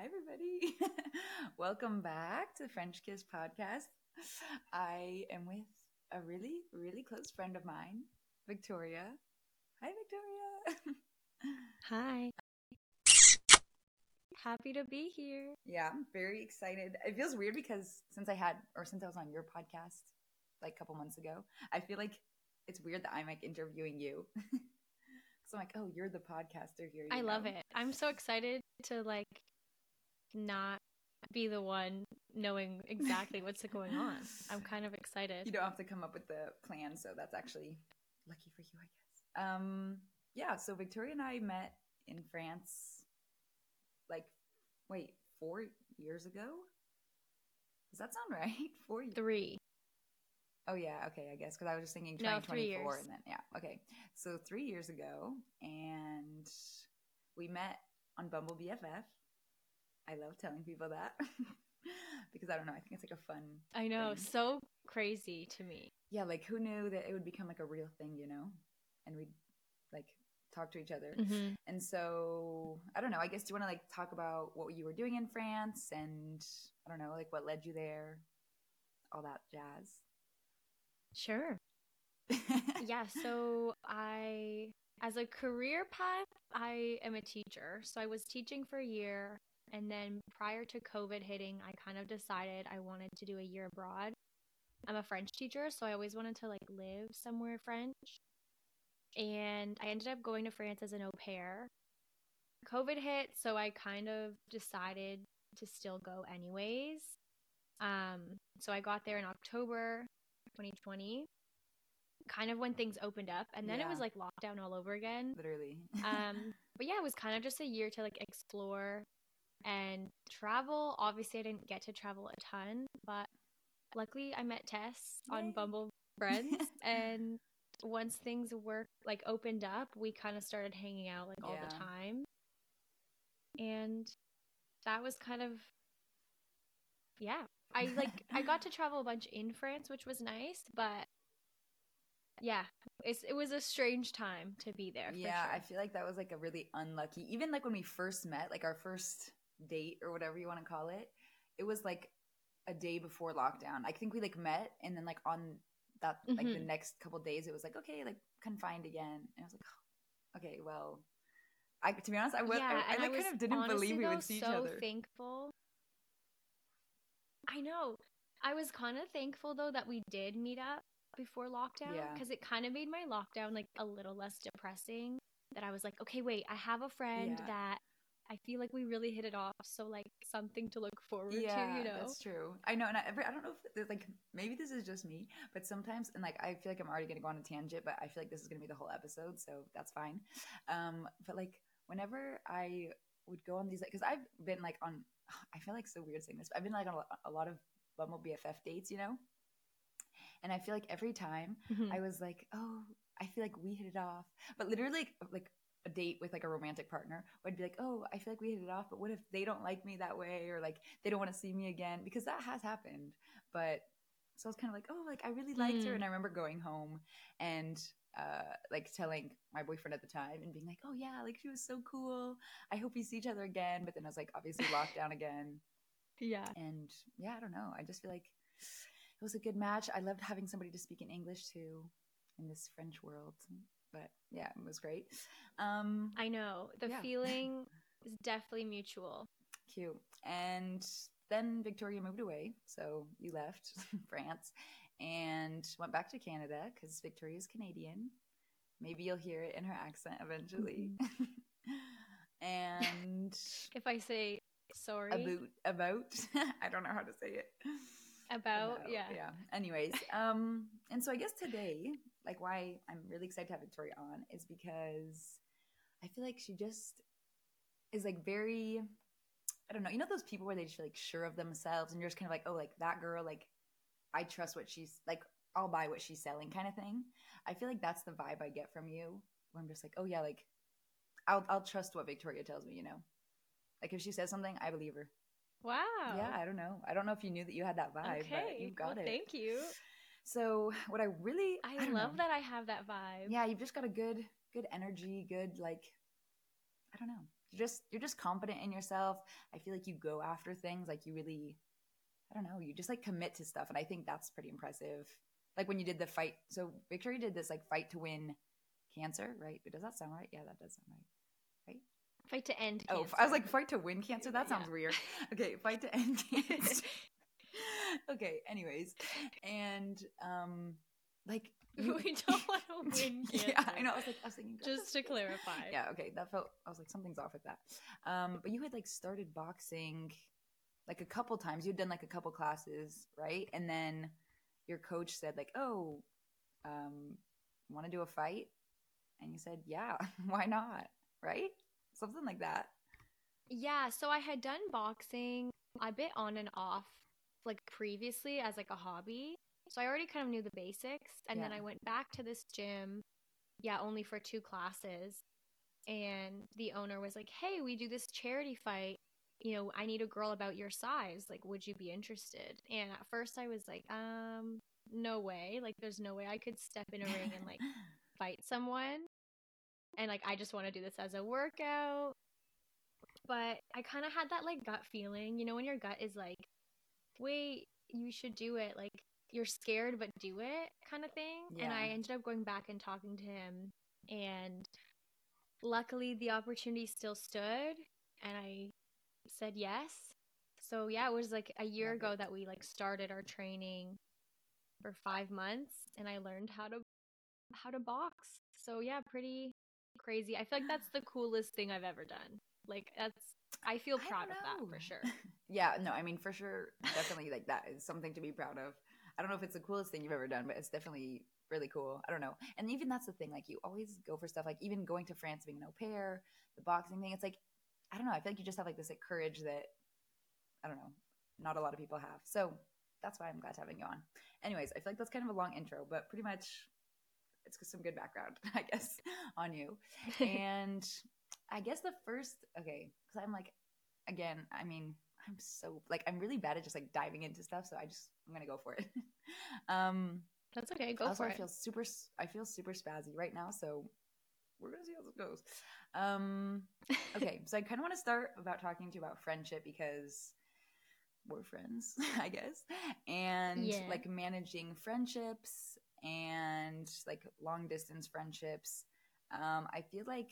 Hi, everybody. Welcome back to French Kiss Podcast. I am with a really, really close friend of mine, Victoria. Hi, Victoria. Hi. Happy to be here. yeah, I'm very excited. It feels weird because since I had, or since I was on your podcast like a couple months ago, I feel like it's weird that I'm like interviewing you. so I'm like, oh, you're the podcaster here. you I love it. I'm so excited to like not be the one knowing exactly what's going on. I'm kind of excited. you don't have to come up with the plan so that's actually lucky for you i guess um yeah so victoria and i met in france like wait four years ago does that sound right four years Three. oh yeah okay i guess because i was just thinking No, 2024 three years. and then yeah okay so three years ago and we met on bumble bff i love telling people that because i don't know i think it's like a fun I know. thing. So crazy to me. yeah, like who knew that it would become like a real thing, you know? And we'd like talk to each other. Mm-hmm. And so, I don't know, I guess do you want to like talk about what you were doing in France and I don't know, like what led you there? All that jazz. Sure. Yeah. So I, as a career path, I am a teacher. So I was teaching for a year. And then prior to COVID hitting, I kind of decided I wanted to do a year abroad. I'm a French teacher, so I always wanted to like live somewhere French. And I ended up going to France as an au pair. COVID hit, so I kind of decided to still go anyways. Um, so I got there in October 2020, kind of when things opened up, and then it was like lockdown all over again Literally. um but yeah it was kind of just a year to like explore and travel obviously i didn't get to travel a ton but luckily i met tess Yay. on bumble friends and once things were like opened up we kind of started hanging out like all the time and that was kind of yeah i like i got to travel a bunch in france which was nice but yeah it's, it was a strange time to be there yeah, sure. I feel like that was like a really unlucky. Even like when we first met, like our first date or whatever you want to call it, it was like a day before lockdown. I think we like met and then like on that like the Mhm. next couple days it was like okay, like confined again. And I was like, oh, okay, well, I to be honest, I was yeah, I, I like was kind of didn't honestly, believe we though, would see so each other. thankful. I know. I was kind of thankful though that we did meet up before lockdown Yeah. because it kind of made my lockdown like a little less depressing. That I was like, okay, wait, I have a friend Yeah. that I feel like we really hit it off. So like something to look forward yeah, to, you know. that's true. I know, and I, I don't know if like maybe this is just me, but sometimes, and like I feel like I'm already gonna go on a tangent, but I feel like this is gonna be the whole episode, so that's fine. Um, but like whenever I would go on these, like, because I've been like on, I feel like so weird saying this, but I've been like on a, a lot of Bumble BFF dates, you know, and I feel like every time Mhm. I was like, oh, I feel like we hit it off. But literally, like, like a date with like a romantic partner I'd be like, oh, I feel like we hit it off, but what if they don't like me that way, or like they don't want to see me again? Because that has happened. But so I was kind of like, oh, like I really liked her, Mm. and I remember going home and uh like telling my boyfriend at the time and being like, oh yeah, like she was so cool. I hope we see each other again. But then I was like, obviously lockdown again yeah. and yeah, I don't know. I just feel like it was a good match. I loved having somebody to speak in English too in this French world. But yeah, it was great. Um, I know. The Yeah. feeling is definitely mutual. cute. And then Victoria moved away, so you left France and went back to Canada because Victoria's Canadian. Maybe you'll hear it in her accent eventually. and If I say sorry about about I don't know how to say it. about, about- yeah. yeah anyways um and so i guess today like why i'm really excited to have victoria on is because i feel like she just is like very i don't know you know those people where they just feel like sure of themselves and you're just kind of like oh like that girl like i trust what she's like i'll buy what she's selling kind of thing i feel like that's the vibe i get from you where i'm just like oh yeah like i'll, I'll trust what victoria tells me you know like if she says something i believe her Wow. yeah i don't know i don't know if you knew that you had that vibe Okay. but you got well, it Thank you. So what I really I, don't love know. that I have that vibe. Yeah, you've just got a good good energy, good like I don't know. you're just you're just confident in yourself. I feel like you go after things like you really I don't know, you just like commit to stuff and I think that's pretty impressive. Like when you did the fight so Victoria did this like fight to win cancer, right? Does that sound right? Yeah, that does sound right. Right? Fight to end oh, cancer. Oh, I was like fight to win cancer. That sounds yeah. weird. Okay, fight to end cancer. okay, anyways. And um like you, we don't want to win cancer. Yeah, I know. I was like, I was thinking, just to clarify. Yeah, okay. That felt. I was like, something's off with that. Um, but you had like started boxing, like a couple times. You'd done like a couple classes, right? And then your coach said like, "Oh, um, want to do a fight?" And you said, "Yeah, why not?" Right? Something like that. Yeah. So I had done boxing a bit on and off, like previously as like a hobby. So I already kind of knew the basics. And yeah. then I went back to this gym, yeah, only for two classes. And the owner was like, hey, we do this charity fight. You know, I need a girl about your size. Like, would you be interested? And at first I was like, um, no way. Like, there's no way I could step in a ring and like fight someone. And like, I just want to do this as a workout. But I kind of had that like gut feeling, you know, when your gut is like, wait, you should do it. Like, you're scared but do it kind of thing. Yeah. And I ended up going back and talking to him and luckily the opportunity still stood and I said yes. So yeah, it was like a year ago that we like started our training for 5 months and I learned how to how to box. So yeah, pretty crazy. I feel like that's the coolest thing I've ever done. Like that's I feel proud I of that for sure. yeah, no, I mean for sure definitely like that is something to be proud of. I don't know if it's the coolest thing you've ever done, but it's definitely really cool. I don't know. And even that's the thing, like you always go for stuff like even going to France being an au pair, the boxing thing, it's like I don't know, I feel like you just have like this like courage that I don't know, not a lot of people have. So that's why I'm glad to having you on. Anyways, I feel like that's kind of a long intro, but pretty much it's some good background, I guess, on you. and I guess the first okay, because I'm like again, I mean, I'm so like I'm really bad at just like diving into stuff, so I just I'm gonna go for it. um, That's okay. Go also, for I feel super. I feel super spazzy right now, so we're gonna see how this goes. Um, okay, so I kind of want to start about talking to you about friendship because we're friends, I guess, and yeah. like managing friendships and like long distance friendships. Um, I feel like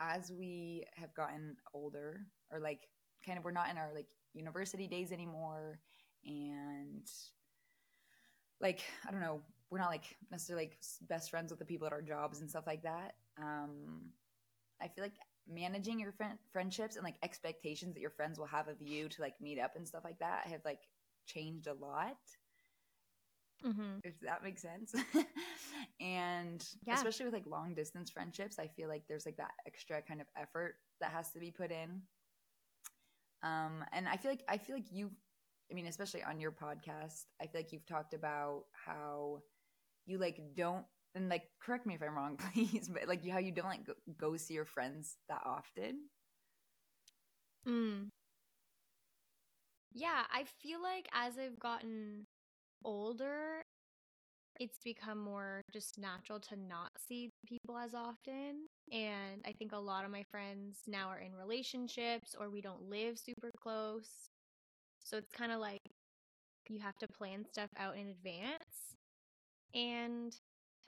as we have gotten older, or like kind of we're not in our like university days anymore and like i don't know we're not like necessarily like best friends with the people at our jobs and stuff like that. Um i feel like managing your friend friendships and like expectations that your friends will have of you to like meet up and stuff like that have like changed a lot mm-hmm. if that makes sense and yeah. especially with like long distance friendships i feel like there's like that extra kind of effort that has to be put in um, and I feel like I feel like you've, I mean, especially on your podcast, I feel like you've talked about how you like don't and like correct me if I'm wrong, please, but like how you don't like go, go see your friends that often. Hmm. Yeah, I feel like as I've gotten older, it's become more just natural to not see people as often. And I think a lot of my friends now are in relationships or we don't live super close. So it's kind of like you have to plan stuff out in advance. And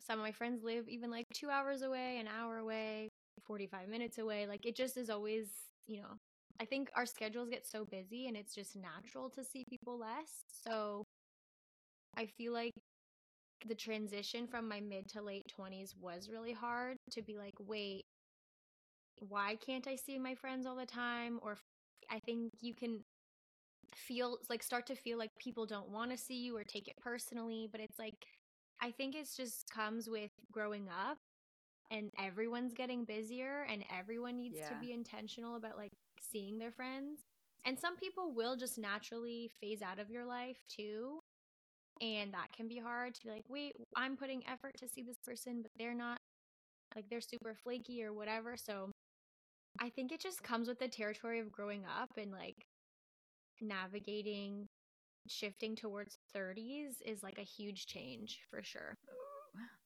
some of my friends live even like two hours away, an hour away, 45 minutes away. Like it just is always, you know, I think our schedules get so busy and it's just natural to see people less. So I feel like the transition from my mid to late 20s was really hard to be like, wait, why can't I see my friends all the time? Or I think you can feel like start to feel like people don't want to see you or take it personally, but it's like, I think it's just comes with growing up and everyone's getting busier and everyone needs yeah. to be intentional about like seeing their friends. And some people will just naturally phase out of your life too. And that can be hard to be like, wait, I'm putting effort to see this person, but they're not like they're super flaky or whatever. So I think it just comes with the territory of growing up and like navigating shifting towards 30s is like a huge change for sure.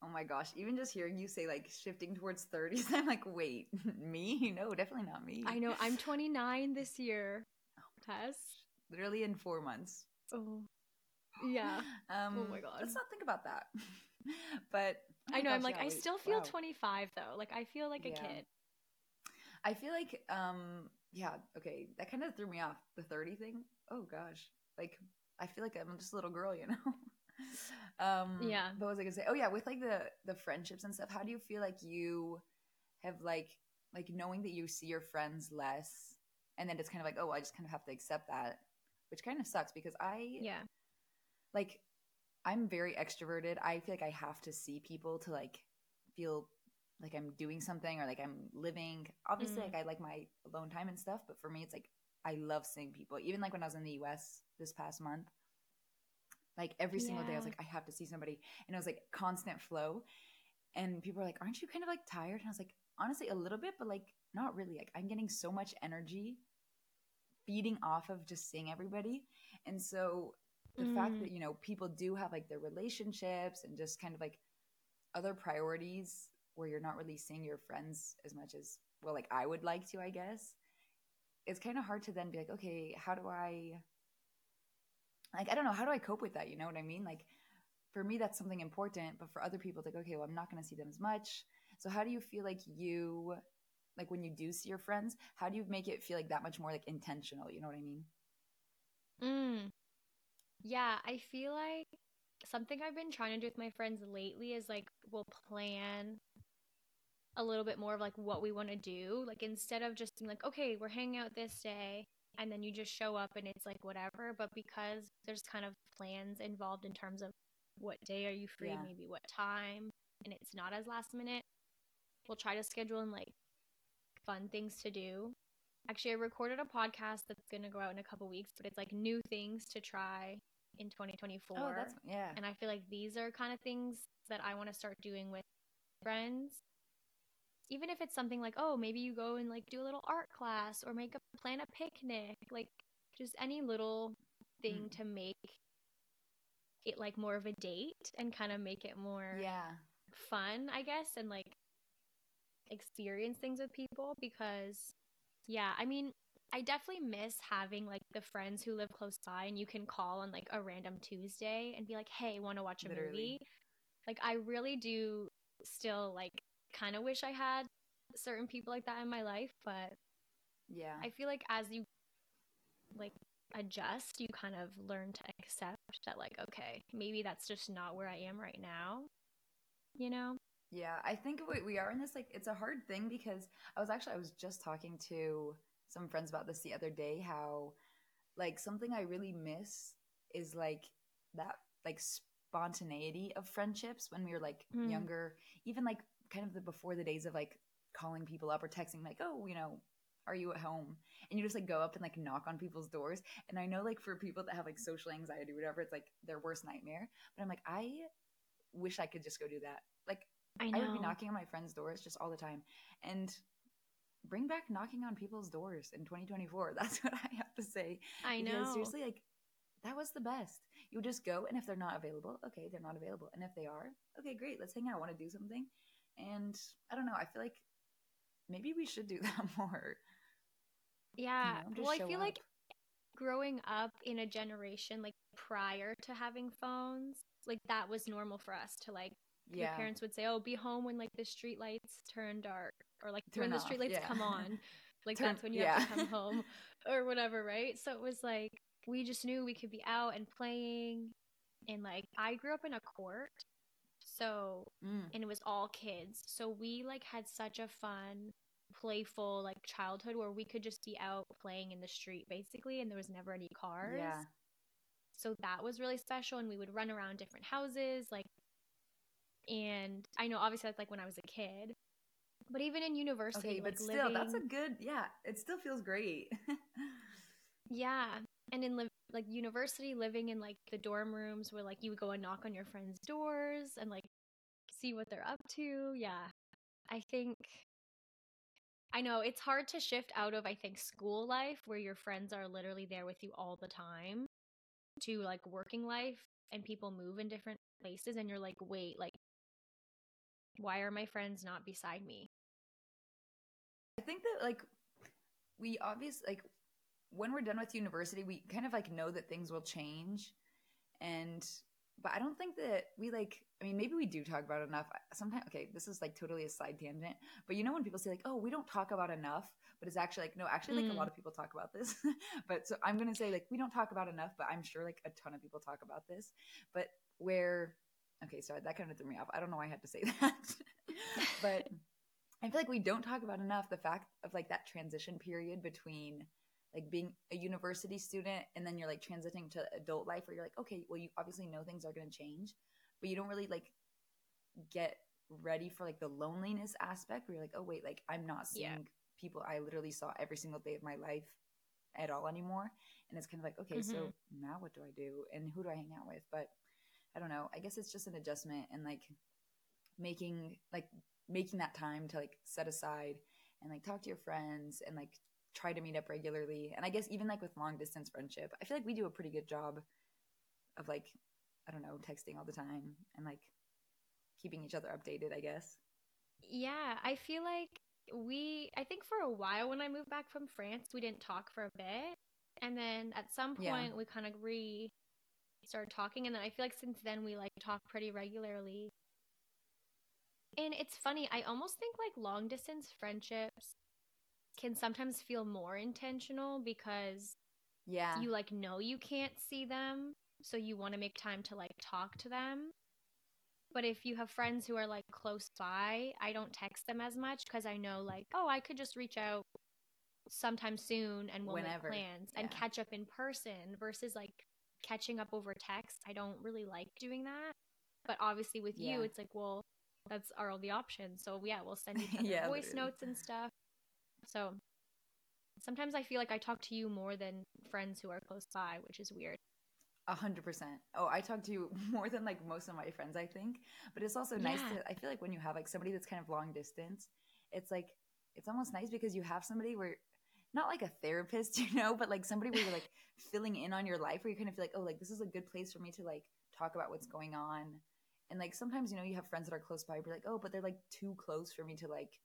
Oh my gosh. Even just hearing you say like shifting towards 30s, I'm like, wait, me? No, definitely not me. I know. I'm 29 this year. Oh Tess. Literally in four months. Oh. Yeah. Um, oh my god. Let's not think about that. but oh I know. gosh, I'm like, yeah, I still feel wow. 25 though. Like, I feel like a Yeah. kid. I feel like, um, yeah, okay, that kind of threw me off. The 30 thing. Oh gosh. Like, I feel like I'm just a little girl, you know? um, Yeah. But what was I gonna say? Oh yeah, with like the the friendships and stuff. How do you feel like you have like like knowing that you see your friends less, and then it's kind of like, oh, I just kind of have to accept that, which kind of sucks because I Yeah. Like I'm very extroverted. I feel like I have to see people to like feel like I'm doing something or like I'm living. Obviously, Mm. like I like my alone time and stuff, but for me, it's like I love seeing people. Even like when I was in the US this past month, like every single day, I was like, I have to see somebody, and it was like constant flow. And people were like, "Aren't you kind of like tired?" And I was like, honestly, a little bit, but like not really. Like I'm getting so much energy feeding off of just seeing everybody, and so the fact Mm. that you know people do have like their relationships and just kind of like other priorities where you're not really seeing your friends as much as well like i would like to i guess it's kind of hard to then be like okay how do i like i don't know how do i cope with that? You know what i mean? Like for me that's something important but for other people it's like okay well i'm not going to see them as much. So how do you feel like you like when you do see your friends how do you make it feel like that much more like intentional? You know what i mean? Mm. Yeah, I feel like something I've been trying to do with my friends lately is like we'll plan a little bit more of like what we want to do. Like instead of just being like, okay, we're hanging out this day and then you just show up and it's like whatever, but because there's kind of plans involved in terms of what day are you free, Yeah. maybe what time, and it's not as last minute, we'll try to schedule in like fun things to do. Actually, I recorded a podcast that's going to go out in a couple weeks, but it's like new things to try in 2024. oh that's yeah And I feel like these are kind of things that I want to start doing with friends. Even if it's something like, oh, maybe you go and like do a little art class or make a plan a picnic, like just any little thing Mm. to make it like more of a date and kind of make it more yeah fun, I guess, and like experience things with people because yeah, I mean, I definitely miss having like the friends who live close by and you can call on like a random Tuesday and be like, "Hey, want to watch a Literally. movie?" Like I really do still like kind of wish I had certain people like that in my life, but yeah I feel like as you like adjust, you kind of learn to accept that like okay, maybe that's just not where I am right now. You know? Yeah, I think we, we are in this like it's a hard thing because I was actually I was just talking to some friends about this the other day how like something I really miss is like that like spontaneity of friendships when we were like Mm. younger, even like kind of the before the days of like calling people up or texting like, "Oh, you know, are you at home?" And you just like go up and like knock on people's doors. And I know like for people that have like social anxiety or whatever, it's like their worst nightmare. But I'm like, I wish I could just go do that. Like I I would be knocking on my friends' doors just all the time. And bring back knocking on people's doors in 2024. That's what I have to say. I Because know. seriously, like that was the best. You would just go, and if they're not available, okay, they're not available. And if they are, okay, great, let's hang out. I Want to do something? And I don't know. I feel like maybe we should do that more. you Yeah. know, well, I feel like growing up in a generation like prior to having phones, like that was normal for us to like your yeah, parents would say, "Oh, be home when like the street lights turn dark or like when Turn the street lights yeah. come on." Like Turn- that's when you have to come home or whatever, right? So it was like we just knew we could be out and playing and like I grew up in a court. So Mm, and it was all kids. So we like had such a fun, playful like childhood where we could just be out playing in the street basically and there was never any cars. yeah, So that was really special and we would run around different houses like and I know obviously that's like when I was a kid. But even in university okay, like but still, that's a good. Yeah, it still feels great. Yeah. And in li- like university living in like the dorm rooms where like you would go and knock on your friends' doors and like see what they're up to. Yeah. I think I know it's hard to shift out of I think school life where your friends are literally there with you all the time to like working life and people move in different places and you're like, "Wait, like why are my friends not beside me? I think that like we obviously like when we're done with university, we kind of like know that things will change and but I don't think that we like. I mean, maybe we do talk about enough. Sometimes, okay, this is like totally a side tangent, but you know when people say like, "Oh, we don't talk about enough," but it's actually like, no, actually, like mm. a lot of people talk about this. but so I'm gonna say like we don't talk about enough, but I'm sure like a ton of people talk about this. But where, okay, so that kind of threw me off. I don't know why I had to say that, but I feel like we don't talk about enough the fact of like that transition period between like being a university student and then you're like transitioning to adult life where you're like okay well you obviously know things are going to change but you don't really like get ready for like the loneliness aspect where you're like oh wait like i'm not seeing yeah. people i literally saw every single day of my life at all anymore and it's kind of like okay mm-hmm. so now what do i do and who do i hang out with but i don't know i guess it's just an adjustment and like making like making that time to like set aside and like talk to your friends and like try to meet up regularly. And I guess even like with long distance friendship, I feel like we do a pretty good job of like, I don't know, texting all the time and like keeping each other updated, I guess. Yeah, I feel like we, I think for a while when I moved back from France, we didn't talk for a bit. And then at some point, yeah. we kind of re started talking. And then I feel like since then, we like talk pretty regularly. And it's funny, I almost think like long distance friendships can sometimes feel more intentional because yeah you like know you can't see them so you want to make time to like talk to them but if you have friends who are like close by i don't text them as much because i know like oh i could just reach out sometime soon and we'll Whenever. make plans yeah. and catch up in person versus like catching up over text i don't really like doing that but obviously with yeah. you it's like well that's are all the options so yeah we'll send each other yeah, voice literally. notes and stuff so sometimes I feel like I talk to you more than friends who are close by, which is weird. A hundred percent. Oh, I talk to you more than like most of my friends, I think. But it's also nice yeah. to I feel like when you have like somebody that's kind of long distance, it's like it's almost nice because you have somebody where not like a therapist, you know, but like somebody where you're like filling in on your life where you kind of feel like, oh, like this is a good place for me to like talk about what's going on. And like sometimes, you know, you have friends that are close by, you're like, oh, but they're like too close for me to like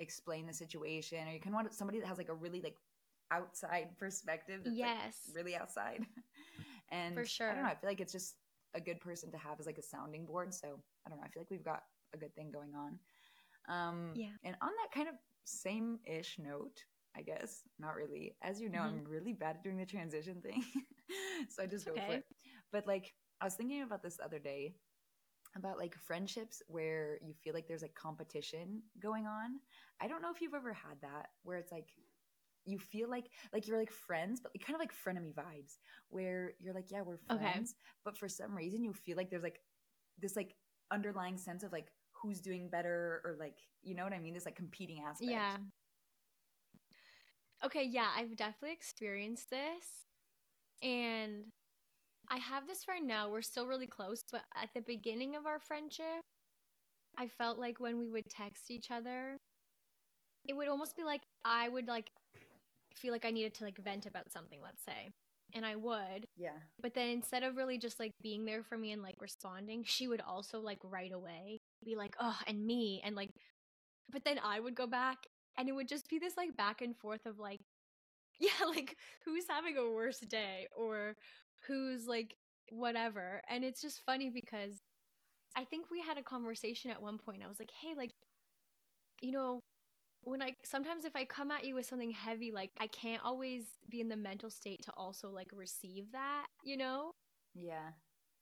explain the situation or you can want somebody that has like a really like outside perspective yes like really outside. And for sure i don't know i feel like it's just a good person to have as like a sounding board so i don't know i feel like we've got a good thing going on. Um yeah. and on that kind of same ish note i guess not really as you know mm-hmm. i'm really bad at doing the transition thing so i just it's go okay. for it but like i was thinking about this other day about like friendships where you feel like there's like competition going on. I don't know if you've ever had that where it's like you feel like like you're like friends, but kind of like frenemy vibes where you're like, yeah, we're friends, okay. but for some reason you feel like there's like this like underlying sense of like who's doing better or like you know what I mean? This like competing aspect. Yeah. Okay, yeah, I've definitely experienced this. And I have this friend now. We're still really close, but at the beginning of our friendship, I felt like when we would text each other, it would almost be like I would like feel like I needed to like vent about something, let's say. And I would. Yeah. But then instead of really just like being there for me and like responding, she would also like right away be like, oh, and me. And like, but then I would go back and it would just be this like back and forth of like, yeah, like who's having a worse day or who's like whatever. And it's just funny because I think we had a conversation at one point. I was like, hey, like, you know, when I sometimes if I come at you with something heavy, like I can't always be in the mental state to also like receive that, you know? Yeah.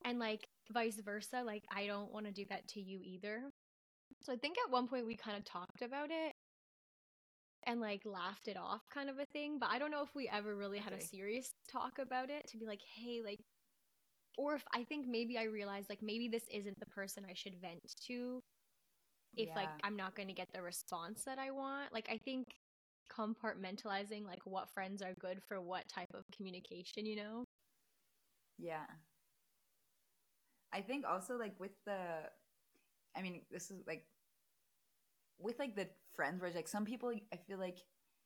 And like vice versa, like I don't want to do that to you either. So I think at one point we kind of talked about it and like laughed it off kind of a thing. But I don't know if we ever really had a serious talk about it to be like, hey, like, or if I think maybe I realized like maybe this isn't the person I should vent to if yeah. like I'm not going to get the response that I want. Like, I think compartmentalizing like what friends are good for what type of communication, you know? Yeah. I think also like with the I mean, this is like with like the friends where it's like some people I feel like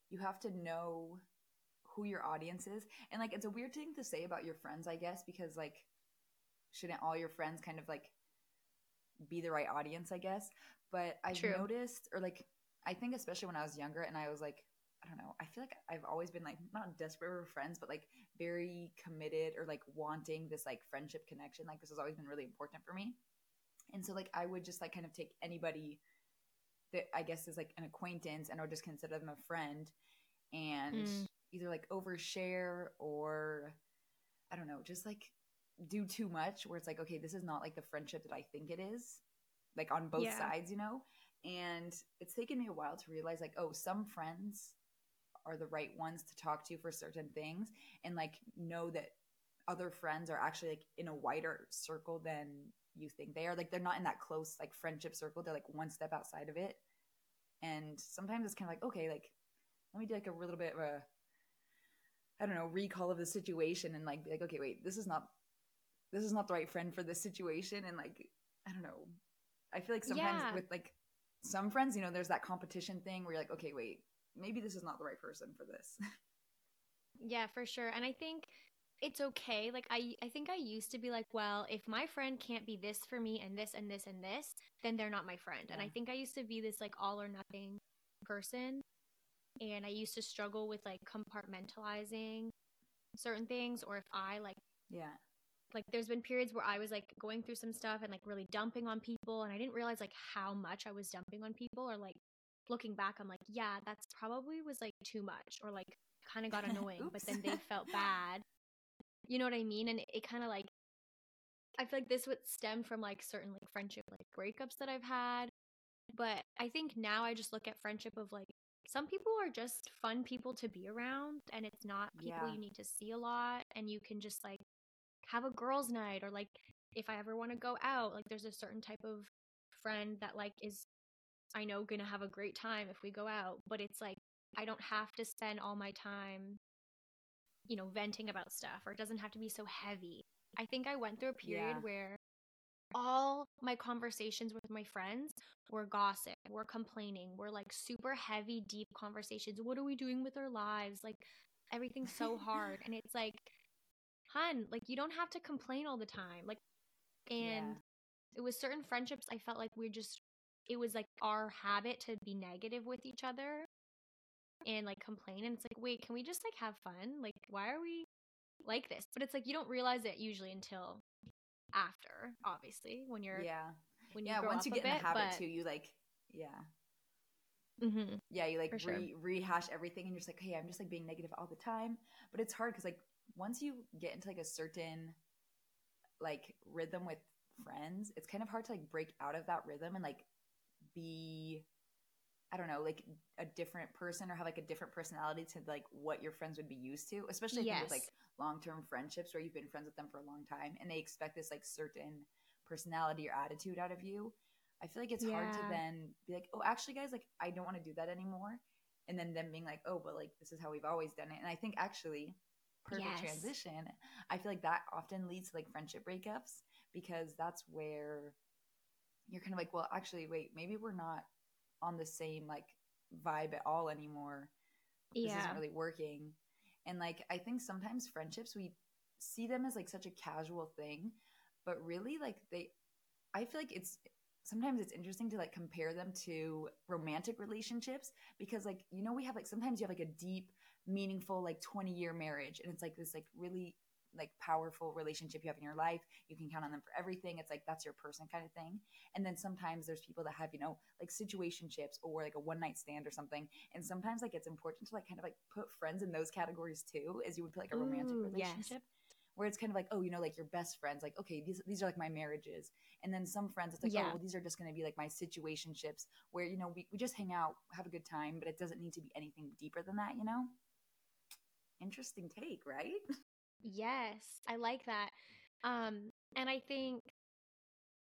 you have to know who your audience is. And like it's a weird thing to say about your friends, I guess, because like shouldn't all your friends kind of like be the right audience, I guess. But I've True. noticed, or like, I think especially when I was younger and I was like, I don't know, I feel like I've always been like not desperate for friends, but like very committed or like wanting this like friendship connection. Like, this has always been really important for me. And so, like, I would just like kind of take anybody that I guess is like an acquaintance and I would just consider them a friend and Mm. either like overshare or I don't know, just like do too much where it's like, okay, this is not like the friendship that I think it is, like on both Yeah. sides, you know? And it's taken me a while to realize, like, oh, some friends are the right ones to talk to for certain things and like know that other friends are actually like in a wider circle than you think they are. Like, they're not in that close, like, friendship circle, they're like one step outside of it. And sometimes it's kind of like, okay, like, let me do like a little bit of a I don't know, recall of the situation and like be like, okay, wait, this is not this is not the right friend for this situation and like I don't know. I feel like sometimes Yeah. with like some friends, you know, there's that competition thing where you're like, okay, wait, maybe this is not the right person for this. Yeah, for sure. And I think it's okay. Like I I think I used to be like, well, if my friend can't be this for me and this and this and this, then they're not my friend. And I think I used to be this like all or nothing person. And I used to struggle with like compartmentalizing certain things or if I like yeah. like there's been periods where I was like going through some stuff and like really dumping on people and I didn't realize like how much I was dumping on people or like looking back I'm like yeah that's probably was like too much or like kind of got annoying but then they felt bad you know what I mean and it, it kind of like I feel like this would stem from like certain like friendship like breakups that I've had but I think now I just look at friendship of like some people are just fun people to be around and it's not people Yeah. you need to see a lot and you can just like have a girls night or like if I ever want to go out like there's a certain type of friend that like is I know gonna have a great time if we go out but it's like I don't have to spend all my time you know venting about stuff or it doesn't have to be so heavy I think I went through a period Yeah. where all my conversations with my friends were gossip, were complaining, were like super heavy, deep conversations. What are we doing with our lives? Like everything's so hard. and it's like, hun, like you don't have to complain all the time. Like, and Yeah. it was certain friendships I felt like we're just, it was like our habit to be negative with each other and like complain. And it's like, wait, can we just like have fun? Like, why are we like this? But it's like you don't realize it usually until after, obviously, when you're Yeah. when you Yeah, once you get in bit, the habit but, too, you like yeah. mm-hmm. yeah you like sure. re- rehash everything and you're just like hey i'm just like being negative all the time but it's hard because like once you get into like a certain like rhythm with friends it's kind of hard to like break out of that rhythm and like be i don't know like a different person or have like a different personality to like what your friends would be used to especially think with Yes. like long-term friendships where you've been friends with them for a long time and they expect this like certain personality or attitude out of you i feel like it's hard to then be like oh actually guys like i don't want to do that anymore and then them being like oh but like this is how we've always done it and i think actually perfect Yes. transition i feel like that often leads to like friendship breakups because that's where you're kind of like well actually wait maybe we're not on the same like vibe at all anymore Yeah. this isn't really working and like i think sometimes friendships we see them as like such a casual thing but really like they i feel like it's sometimes it's interesting to like compare them to romantic relationships because like you know we have like sometimes you have like a deep meaningful like 20 year marriage and it's like this like really like powerful relationship you have in your life you can count on them for everything it's like that's your person kind of thing and then sometimes there's people that have you know like situationships or like a one night stand or something and sometimes like it's important to like kind of like put friends in those categories too as you would put like a romantic Ooh, yes. relationship where it's kind of like oh you know like your best friends like okay these, these are like my marriages and then some friends it's like oh, Yeah. oh well, these are just going to be like my situationships where you know we, we just hang out have a good time but it doesn't need to be anything deeper than that you know interesting take right Yes, I like that. Um, and I think,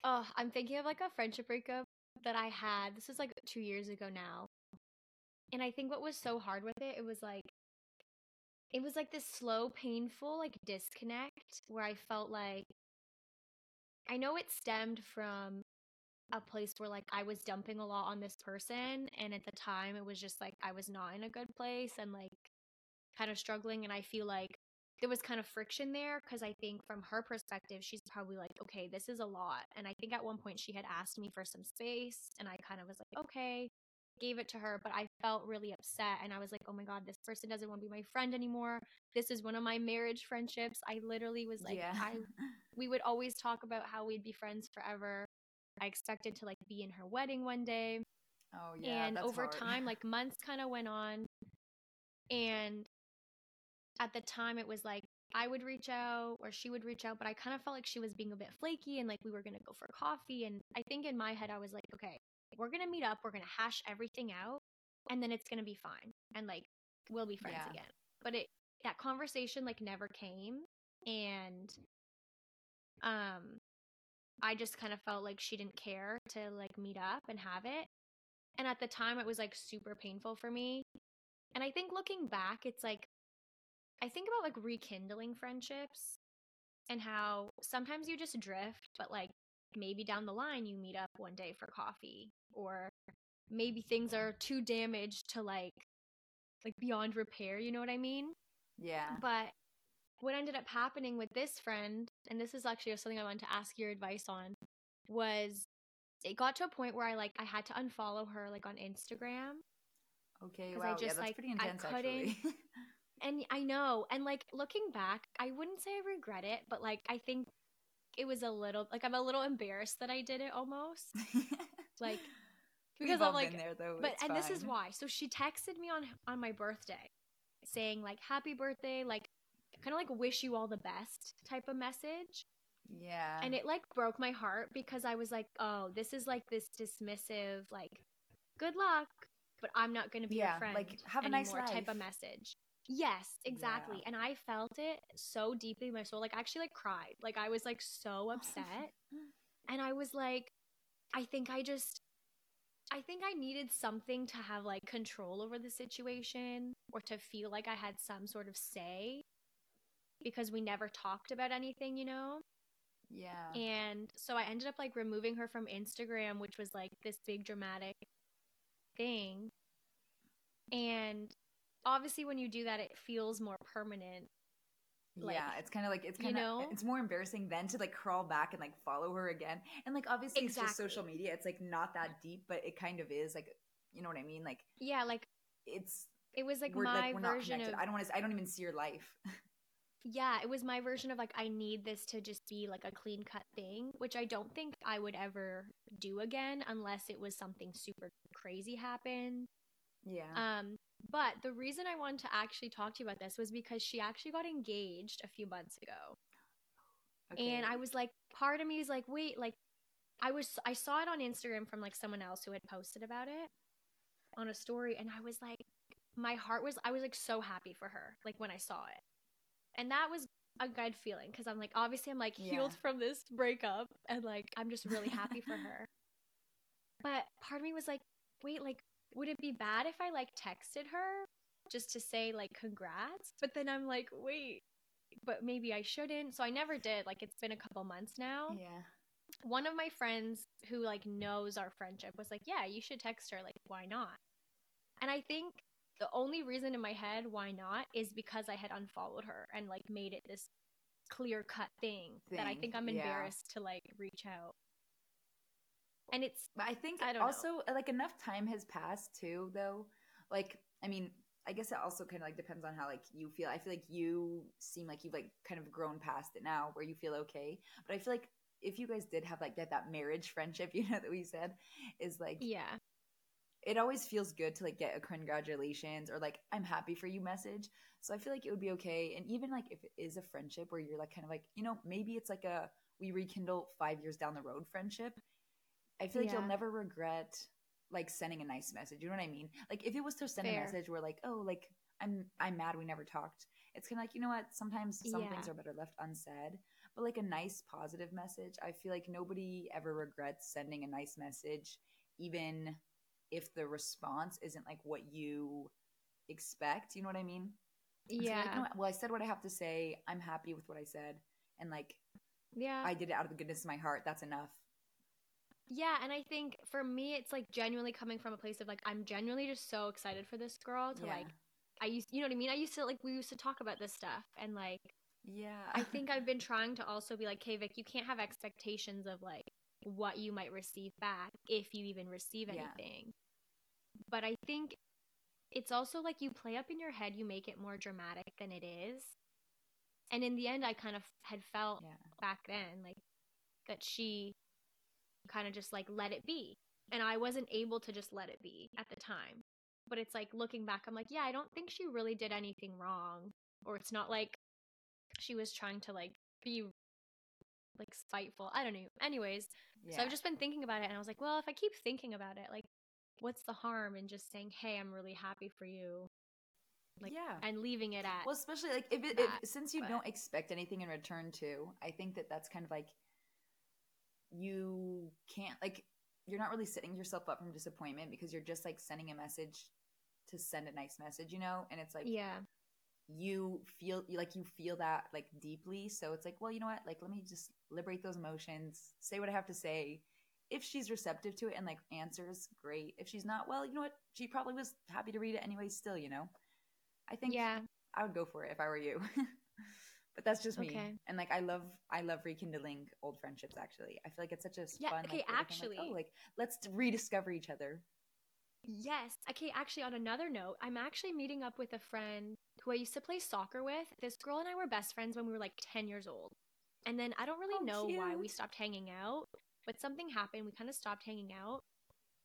oh, I'm thinking of like a friendship breakup that I had. This was like two years ago now. And I think what was so hard with it, it was like, it was like this slow, painful, like disconnect where I felt like, I know it stemmed from a place where like I was dumping a lot on this person. And at the time, it was just like I was not in a good place and like kind of struggling. And I feel like there was kind of friction there because I think from her perspective, she's probably like, okay, this is a lot. And I think at one point she had asked me for some space, and I kind of was like, okay, gave it to her, but I felt really upset. And I was like, oh my God, this person doesn't want to be my friend anymore. This is one of my marriage friendships. I literally was like, yeah. I, we would always talk about how we'd be friends forever. I expected to like be in her wedding one day. oh yeah. and that's over hard. time, like months kind of went on. And at the time, it was like I would reach out or she would reach out, but I kind of felt like she was being a bit flaky and like we were going to go for coffee. And I think in my head, I was like, okay, we're going to meet up, we're going to hash everything out, and then it's going to be fine. And like we'll be friends Yeah. again. But it, that conversation like never came. And, um, I just kind of felt like she didn't care to like meet up and have it. And at the time, it was like super painful for me. And I think looking back, it's like, I think about like rekindling friendships and how sometimes you just drift, but like maybe down the line you meet up one day for coffee or maybe things are too damaged to like like beyond repair, you know what I mean? Yeah. But what ended up happening with this friend, and this is actually something I wanted to ask your advice on, was it got to a point where I like I had to unfollow her like on Instagram. Okay. 'Cause I Wow. yeah, just, that's like, pretty I intense actually. And I know, and like looking back, I wouldn't say I regret it, but like I think it was a little like I'm a little embarrassed that I did it almost. Like because I'm like there though. but and this is why. So she texted me on on my birthday saying like happy birthday, like kind of like wish you all the best type of message. Yeah. and it like broke my heart because I was like, oh, this is like this dismissive, like, good luck, but I'm not going to be Yeah, your friend. like, have a nice anymore type of message. Yes, exactly. Yeah. And I felt it so deeply in my soul. Like, I actually like cried. Like, I was like so upset. and I was like, I think I just, I think I needed something to have like control over the situation or to feel like I had some sort of say because we never talked about anything, you know? yeah. And so I ended up like removing her from Instagram, which was like this big dramatic thing. And obviously, when you do that, it feels more permanent. like, yeah, it's kind of like it's kind of know? it's more embarrassing then to like crawl back and like follow her again. And like obviously it's just social media. It's like not that deep, but it kind of is. Like you know what I mean? Like Yeah, like it's it was like we're my like we're version connected. of I don't want to. I don't even see your life. yeah, it was my version of like I need this to just be like a clean cut thing, which I don't think I would ever do again unless it was something super crazy happened. Yeah. Um, but the reason I wanted to actually talk to you about this was because she actually got engaged a few months ago. okay. And I was like, part of me is like, wait, like, I was, I saw it on Instagram from like someone else who had posted about it on a story, and I was like, my heart was, I was like so happy for her, like when I saw it, and that was a good feeling because I'm like, obviously, I'm like healed Yeah. from this breakup, and like I'm just really happy for her. But part of me was like, wait, like, would it be bad if I like texted her just to say like congrats? But then I'm like, wait, but maybe I shouldn't. So I never did. Like it's been a couple months now. yeah. One of my friends who like knows our friendship was like, "Yeah, you should text her. Like, why not?" And I think the only reason in my head why not is because I had unfollowed her and like made it this clear cut thing, that I think I'm yeah. embarrassed to like reach out. And it's I think I don't know. also uh, like enough time has passed too, though. Like, I mean, I guess it also kind of like depends on how like you feel. I feel like you seem like you've like kind of grown past it now, where you feel okay. But I feel like if you guys did have like that that marriage friendship, you know, that we said is like yeah. it always feels good to like get a congratulations or like I'm happy for you message. So I feel like it would be okay. And even like if it is a friendship where you're like kind of like, you know, maybe it's like a we rekindle five years down the road friendship. I feel like Yeah. you'll never regret like sending a nice message. You know what I mean? Like if it was to send Fair. a message where like, oh, like I'm I'm mad we never talked. It's kind of like, you know what? Sometimes some Yeah. things are better left unsaid. But like a nice positive message, I feel like nobody ever regrets sending a nice message even if the response isn't like what you expect. You know what I mean? So Yeah. like, "You know well, I said what I have to say. I'm happy with what I said. And like, yeah. I did it out of the goodness of my heart. That's enough. Yeah, and I think for me, it's like genuinely coming from a place of like I'm genuinely just so excited for this girl to Yeah. like I used, you know what I mean? I used to like we used to talk about this stuff and like yeah. I think I've been trying to also be like, "Hey Vic, you can't have expectations of like what you might receive back if you even receive Yeah. anything." But I think it's also like you play up in your head, you make it more dramatic than it is. And in the end, I kind of had felt yeah. back then like that she kind of just like let it be. And i wasn't able to just let it be at the time. But it's like looking back i'm like yeah i don't think she really did anything wrong. Or it's not like she was trying to like be like spiteful. I don't know. Anyways Yeah. so i've just been thinking about it and i was like well if i keep thinking about it like what's the harm in just saying hey i'm really happy for you like yeah. and leaving it at Well, especially like if it if, since you but- don't expect anything in return too, I think that that's kind of like you can't like you're not really setting yourself up from disappointment because you're just like sending a message to send a nice message, you know? And it's like yeah you feel like you feel that like deeply, so it's like, well, you know what? Like let me just liberate those emotions, say what I have to say. If she's receptive to it and like answers, great. If she's not, well, you know what? She probably was happy to read it anyway still, you know? I think yeah I would go for it if I were you. but that's just me. Okay. And like I love I love rekindling old friendships actually. I feel like it's such a Yeah, fun okay, like, way to kind of, actually- like, oh like let's rediscover each other. Yes. Okay, actually, on another note, I'm actually meeting up with a friend who I used to play soccer with. This girl and I were best friends when we were like 10 years old. And then I don't really Oh, know why we stopped hanging out, but something happened. We kind of stopped hanging out.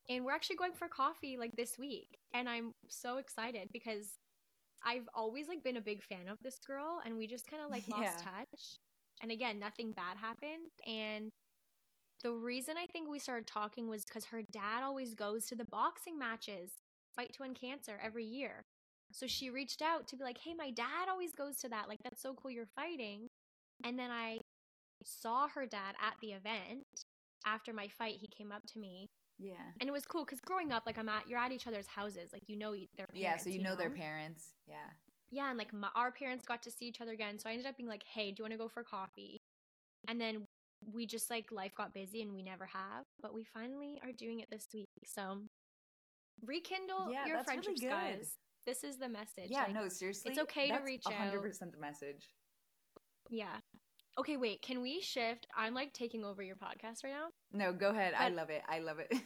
And we're actually going for coffee like this week. And I'm so excited because I've always like been a big fan of this girl and we just kind of like lost Yeah. touch. And again, nothing bad happened and the reason I think we started talking was because her dad always goes to the boxing matches, Fight to End Cancer, every year. So she reached out to be like, hey, my dad always goes to that. Like, that's so cool you're fighting. And then I saw her dad at the event. After my fight, he came up to me. Yeah. And it was cool because growing up, like, I'm at, you're at each other's houses. Like, you know their parents. Yeah, so you know their parents. Yeah. Yeah, and like my, our parents got to see each other again. So I ended up being like, "Hey, do you want to go for coffee?" And then we just like life got busy and we never have, but we finally are doing it this week. So rekindle Yeah, your that's really friendships, guys. This is the message. Yeah, Like, no, seriously. It's okay to reach 100% the message. Yeah. Okay, wait. Can we shift? I'm like taking over your podcast right now. No, go ahead. I love it. I love it.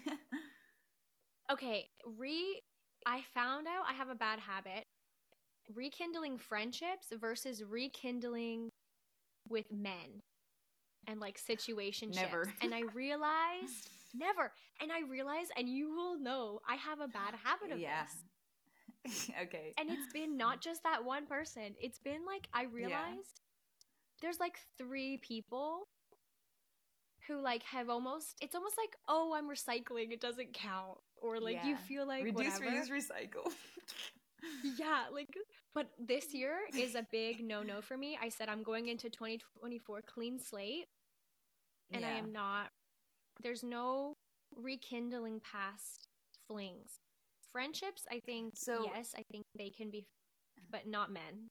Okay, re I found out I have a bad habit. Rekindling friendships versus rekindling with men and like situationships. Never. And I realized never. And I realized and you will know I have a bad habit of yeah. this. okay. And it's been not just that one person. It's been like I realized there's like three people who like have almost it's almost like, "Oh, I'm recycling. It doesn't count." Or like you feel like Reduce, whatever. reuse, recycle. Yeah, like, but this year is a big no no for me. I said I'm going into 2024 clean slate, and I am not, there's no rekindling past flings. Friendships, I think, So- yes, I think they can be, but not men.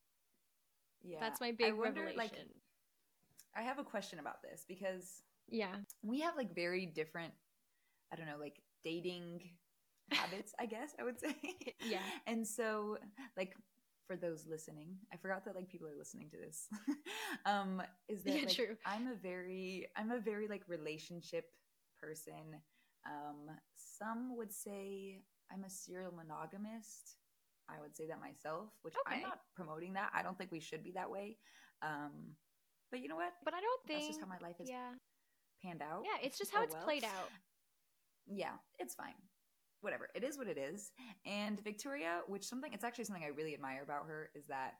Yeah. That's my I big wonder, revelation. like, I have a question about this because yeah. we have like very different i don't know like dating habits i guess i would say. Yeah. and so like for those listening i forgot that like people are listening to this. Um is that Yeah, like, true. i'm a very i'm a very like relationship person. Um some would say i'm a serial monogamist. I would say that myself which i'm not promoting that. I don't think we should be that way. Um but you know what But I don't think that's just how my life has yeah. panned out Yeah, it's just how Oh, it's well. played out. yeah, it's fine. Whatever. It is what it is. And Victoria, which something it's actually something I really admire about her is that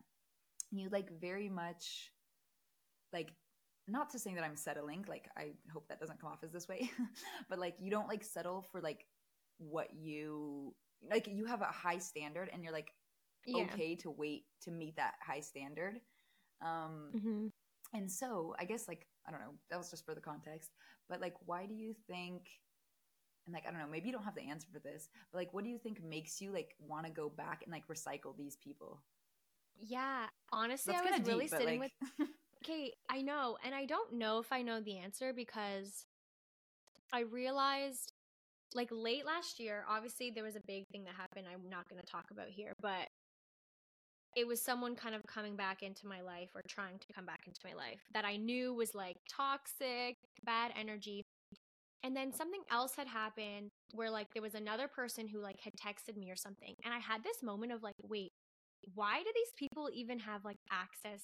you like very much like not to say that I'm settling, like I hope that doesn't come off as this way, but like you don't like settle for like what you like you have a high standard and you're like Yeah. okay to wait to meet that high standard. Um hmm and so, I guess like I don't know, that was just for the context, but like why do you think and like I don't know, maybe you don't have the answer for this, but like what do you think makes you like want to go back and like recycle these people? Yeah. Honestly, That's I was of really sitting like with Okay, I know, and I don't know if I know the answer because I realized like late last year, obviously there was a big thing that happened I'm not going to talk about here, but it was someone kind of coming back into my life or trying to come back into my life that I knew was like toxic, bad energy. And then something else had happened where like there was another person who like had texted me or something. And I had this moment of like, wait, why do these people even have like access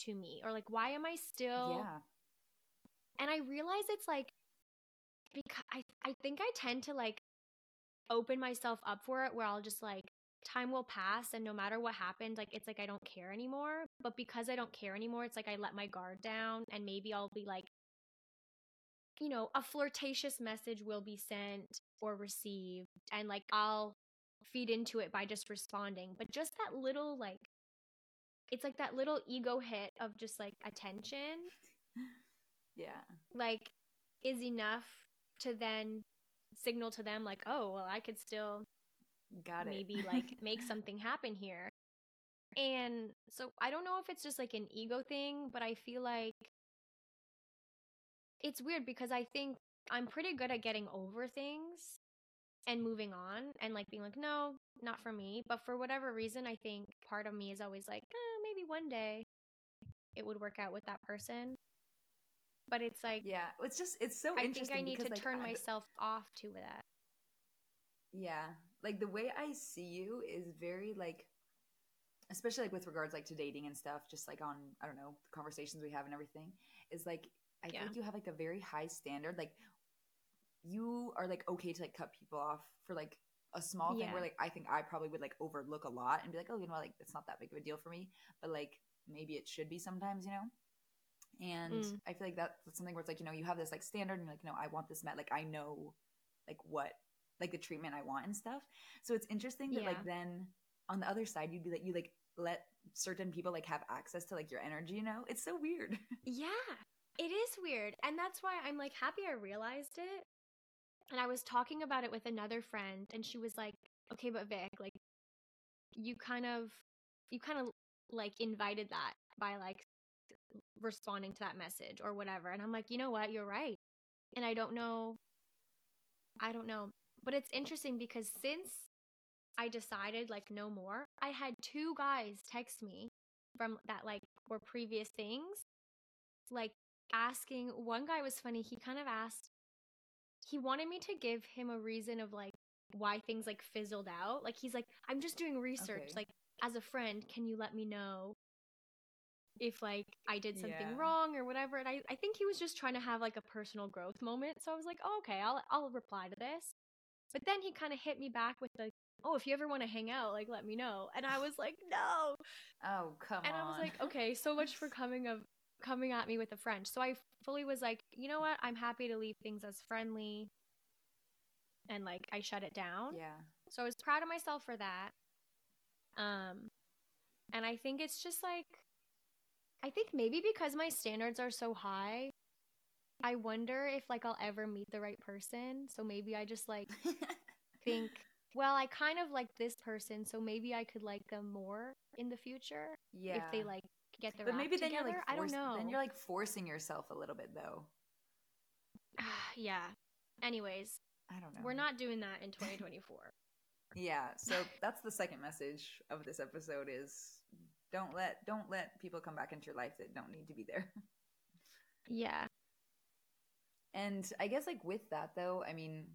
to me? Or like, why am I still. Yeah. And I realize it's like, because I, I think I tend to like open myself up for it where I'll just like, time will pass and no matter what happened like it's like i don't care anymore but because i don't care anymore it's like i let my guard down and maybe i'll be like you know a flirtatious message will be sent or received and like i'll feed into it by just responding but just that little like it's like that little ego hit of just like attention yeah. like is enough to then signal to them like oh well i could still got it. maybe like make something happen here. And so i don't know if it's just like an ego thing but i feel like it's weird because i think i'm pretty good at getting over things and moving on and like being like no not for me. But for whatever reason i think part of me is always like eh, maybe one day it would work out with that person. But it's like yeah it's just it's so i think i need to like, turn I- myself off to that. Yeah. Like the way I see you is very like especially like with regards like to dating and stuff, just like on I don't know, the conversations we have and everything, is like I Yeah. think you have like a very high standard. Like you are like okay to like cut people off for like a small thing Yeah. where like I think I probably would like overlook a lot and be like, oh, you know, like it's not that big of a deal for me, but like maybe it should be sometimes, you know. And Mm. I feel like that's something where it's like you know you have this like standard and you're like, no, I want this met. Like I know, like what like the treatment I want and stuff. So it's interesting that Yeah. like then on the other side you'd be like you like let certain people like have access to like your energy, you know? It's so weird. Yeah, it is weird. And that's why I'm like happy I realized it. And I was talking about it with another friend and she was like, "Okay, but Vic, like you kind of you kind of like invited that by like responding to that message or whatever." And I'm like, "You know what? You're right." And I don't know I don't know. But it's interesting because since I decided like no more, I had two guys text me from that like were previous things like asking one guy was funny he kind of asked he wanted me to give him a reason of like why things like fizzled out like he's like i'm just doing research Okay. like as a friend can you let me know if like i did something Yeah. wrong or whatever and I, I think he was just trying to have like a personal growth moment so i was like oh, okay i'll i'll reply to this but then he kind of hit me back with the oh if you ever want to hang out like let me know and i was like no Oh, come and on. I was like, okay, so much for coming of coming at me with the French. So I fully was like, you know what? I'm happy to leave things as friendly. And like I shut it down. Yeah. So I was proud of myself for that. Um and I think it's just like I think maybe because my standards are so high, I wonder if like I'll ever meet the right person. So maybe I just like think, well, I kind of like this person, so maybe I could like them more in the future yeah. if they like get their but maybe then together. you're like I don't know. then you're like forcing yourself a little bit though. yeah. Anyways, I don't know. we're not doing that in 2024. Yeah, so that's the second message of this episode is don't let don't let people come back into your life that don't need to be there. yeah. And I guess like with that though, I mean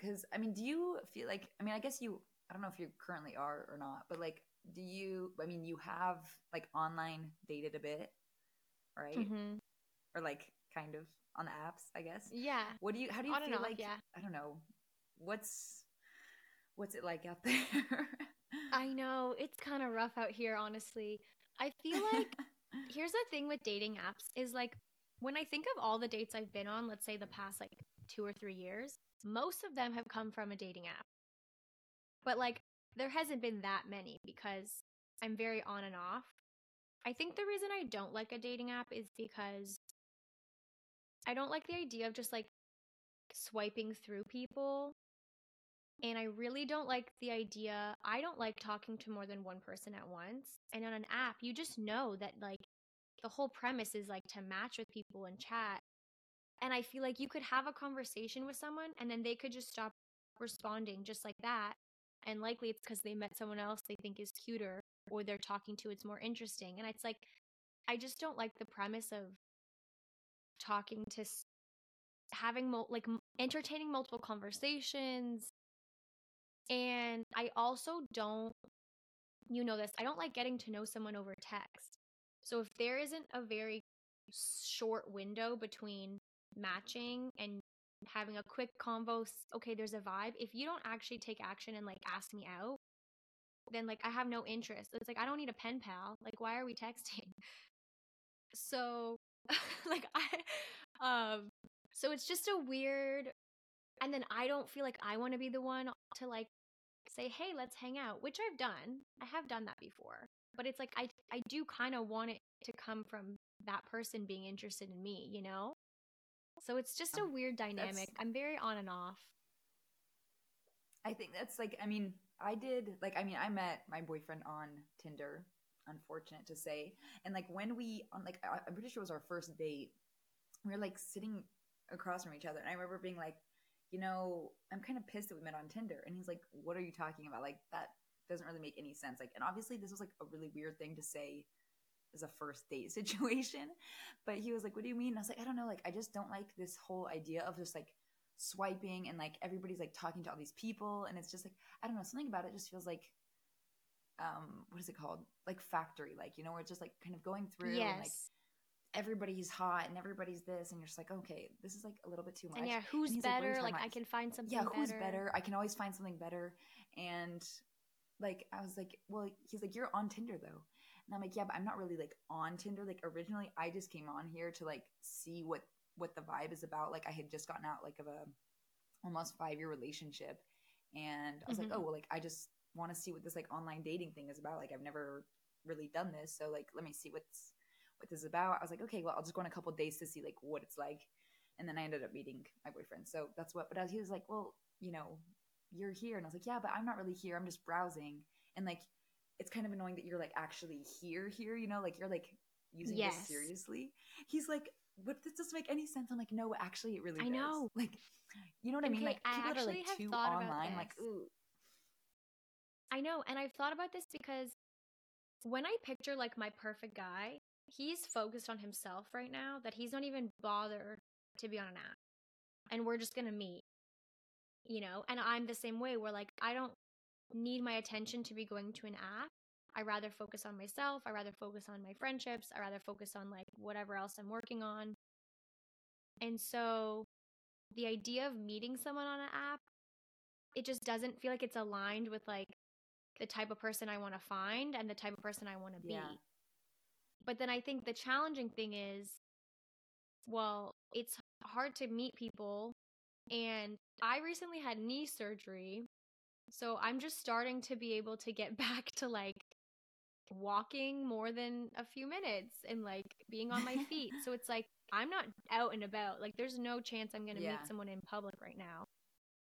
cuz I mean, do you feel like I mean, I guess you I don't know if you currently are or not, but like do you I mean, you have like online dated a bit, right? Mhm. Or like kind of on the apps, I guess. Yeah. What do you how do you On feel off, like yeah. I don't know. What's what's it like out there? I know it's kind of rough out here, honestly. I feel like here's the thing with dating apps is like when I think of all the dates I've been on, let's say the past like two or three years, most of them have come from a dating app. But like there hasn't been that many because I'm very on and off. I think the reason I don't like a dating app is because I don't like the idea of just like swiping through people. And I really don't like the idea. I don't like talking to more than one person at once. And on an app, you just know that like the whole premise is like to match with people and chat. And I feel like you could have a conversation with someone and then they could just stop responding just like that. And likely it's because they met someone else they think is cuter or they're talking to it's more interesting and it's like i just don't like the premise of talking to having mo- like entertaining multiple conversations and i also don't you know this i don't like getting to know someone over text so if there isn't a very short window between matching and having a quick convo okay there's a vibe if you don't actually take action and like ask me out then like i have no interest. It's like i don't need a pen pal. Like why are we texting? So like i um so it's just a weird and then i don't feel like i want to be the one to like say hey let's hang out which i've done. I have done that before but it's like i i do kind of want it to come from that person being interested in me you know so it's just a um, weird dynamic i'm very on and off i think that's like i mean i did like i mean i met my boyfriend on tinder unfortunate to say and like when we on like i'm pretty sure it was our first date we were like sitting across from each other and i remember being like you know, I'm kind of pissed that we met on Tinder. And he's like, what are you talking about? Like, that doesn't really make any sense. Like, and obviously, this was like a really weird thing to say as a first date situation. But he was like, what do you mean? And I was like, I don't know. Like, I just don't like this whole idea of just like swiping and like everybody's like talking to all these people. And it's just like, I don't know, something about it just feels like, um, what is it called? Like factory, like, you know, where it's just like kind of going through yes. and like everybody's hot and everybody's this and you're just like okay this is like a little bit too much and yeah who's and better like, like i can find something yeah who's better i can always find something better and like i was like well he's like you're on tinder though and i'm like yeah but i'm not really like on tinder like originally i just came on here to like see what what the vibe is about like i had just gotten out like of a almost five year relationship and i was mm-hmm. like oh well like i just want to see what this like online dating thing is about like i've never really done this so like let me see what's what this is about. I was like, okay, well, I'll just go on a couple days to see like what it's like. And then I ended up meeting my boyfriend. So that's what, but as he was like, well, you know, you're here. And I was like, yeah, but I'm not really here. I'm just browsing. And like, it's kind of annoying that you're like actually here, here, you know, like you're like using yes. this seriously. He's like, but this doesn't make any sense. I'm like, no, actually, it really. Does. I does. know. Like, you know what okay, I mean? Like people that are like too online, like, ooh. I know, and I've thought about this because when I picture like my perfect guy, he's focused on himself right now that he's not even bothered to be on an app. And we're just going to meet. You know, and I'm the same way where like I don't need my attention to be going to an app. I rather focus on myself. I rather focus on my friendships. I rather focus on like whatever else I'm working on. And so the idea of meeting someone on an app, it just doesn't feel like it's aligned with like the type of person I want to find and the type of person I want to be. Yeah. But then I think the challenging thing is, well, it's hard to meet people. And I recently had knee surgery. So I'm just starting to be able to get back to like walking more than a few minutes and like being on my feet. so it's like I'm not out and about. Like there's no chance I'm going to yeah. meet someone in public right now.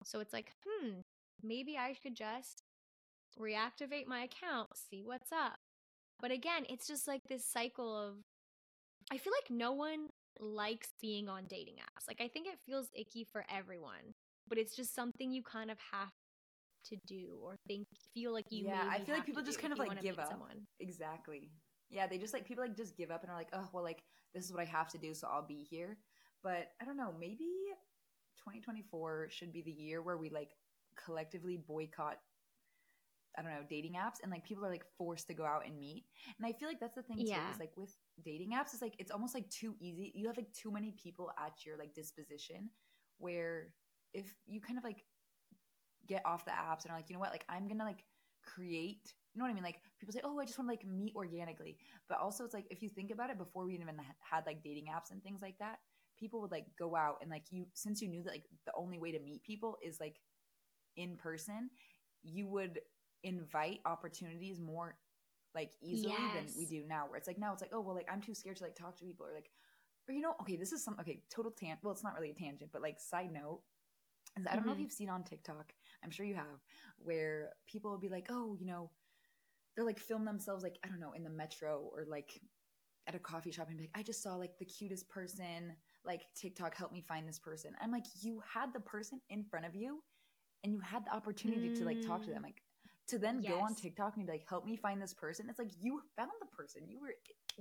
So it's like, hmm, maybe I could just reactivate my account, see what's up. But again, it's just like this cycle of I feel like no one likes being on dating apps. Like I think it feels icky for everyone, but it's just something you kind of have to do or think feel like you have Yeah, I feel like people just kind of like give up. Someone. Exactly. Yeah, they just like people like just give up and are like, "Oh, well like this is what I have to do, so I'll be here." But I don't know, maybe 2024 should be the year where we like collectively boycott I don't know, dating apps and like people are like forced to go out and meet. And I feel like that's the thing yeah. too, is like with dating apps, is like it's almost like too easy. You have like too many people at your like disposition where if you kind of like get off the apps and are like, you know what, like I'm gonna like create you know what I mean? Like people say, "Oh, I just want to like meet organically," but also it's like if you think about it, before we even had like dating apps and things like that, people would like go out and like you since you knew that like the only way to meet people is like in person, you would invite opportunities more like easily yes. than we do now where it's like now it's like oh well like i'm too scared to like talk to people or like or you know okay this is some okay total tan well it's not really a tangent but like side note is i don't mm-hmm. know if mm-hmm. you've seen on tiktok i'm sure you have where people will be like oh you know they're like film themselves like i don't know in the metro or like at a coffee shop and be like i just saw like the cutest person like tiktok help me find this person i'm like you had the person in front of you and you had the opportunity mm. to like talk to them mm. like to then go on TikTok and be like, help me find this person. It's like you found the person. You were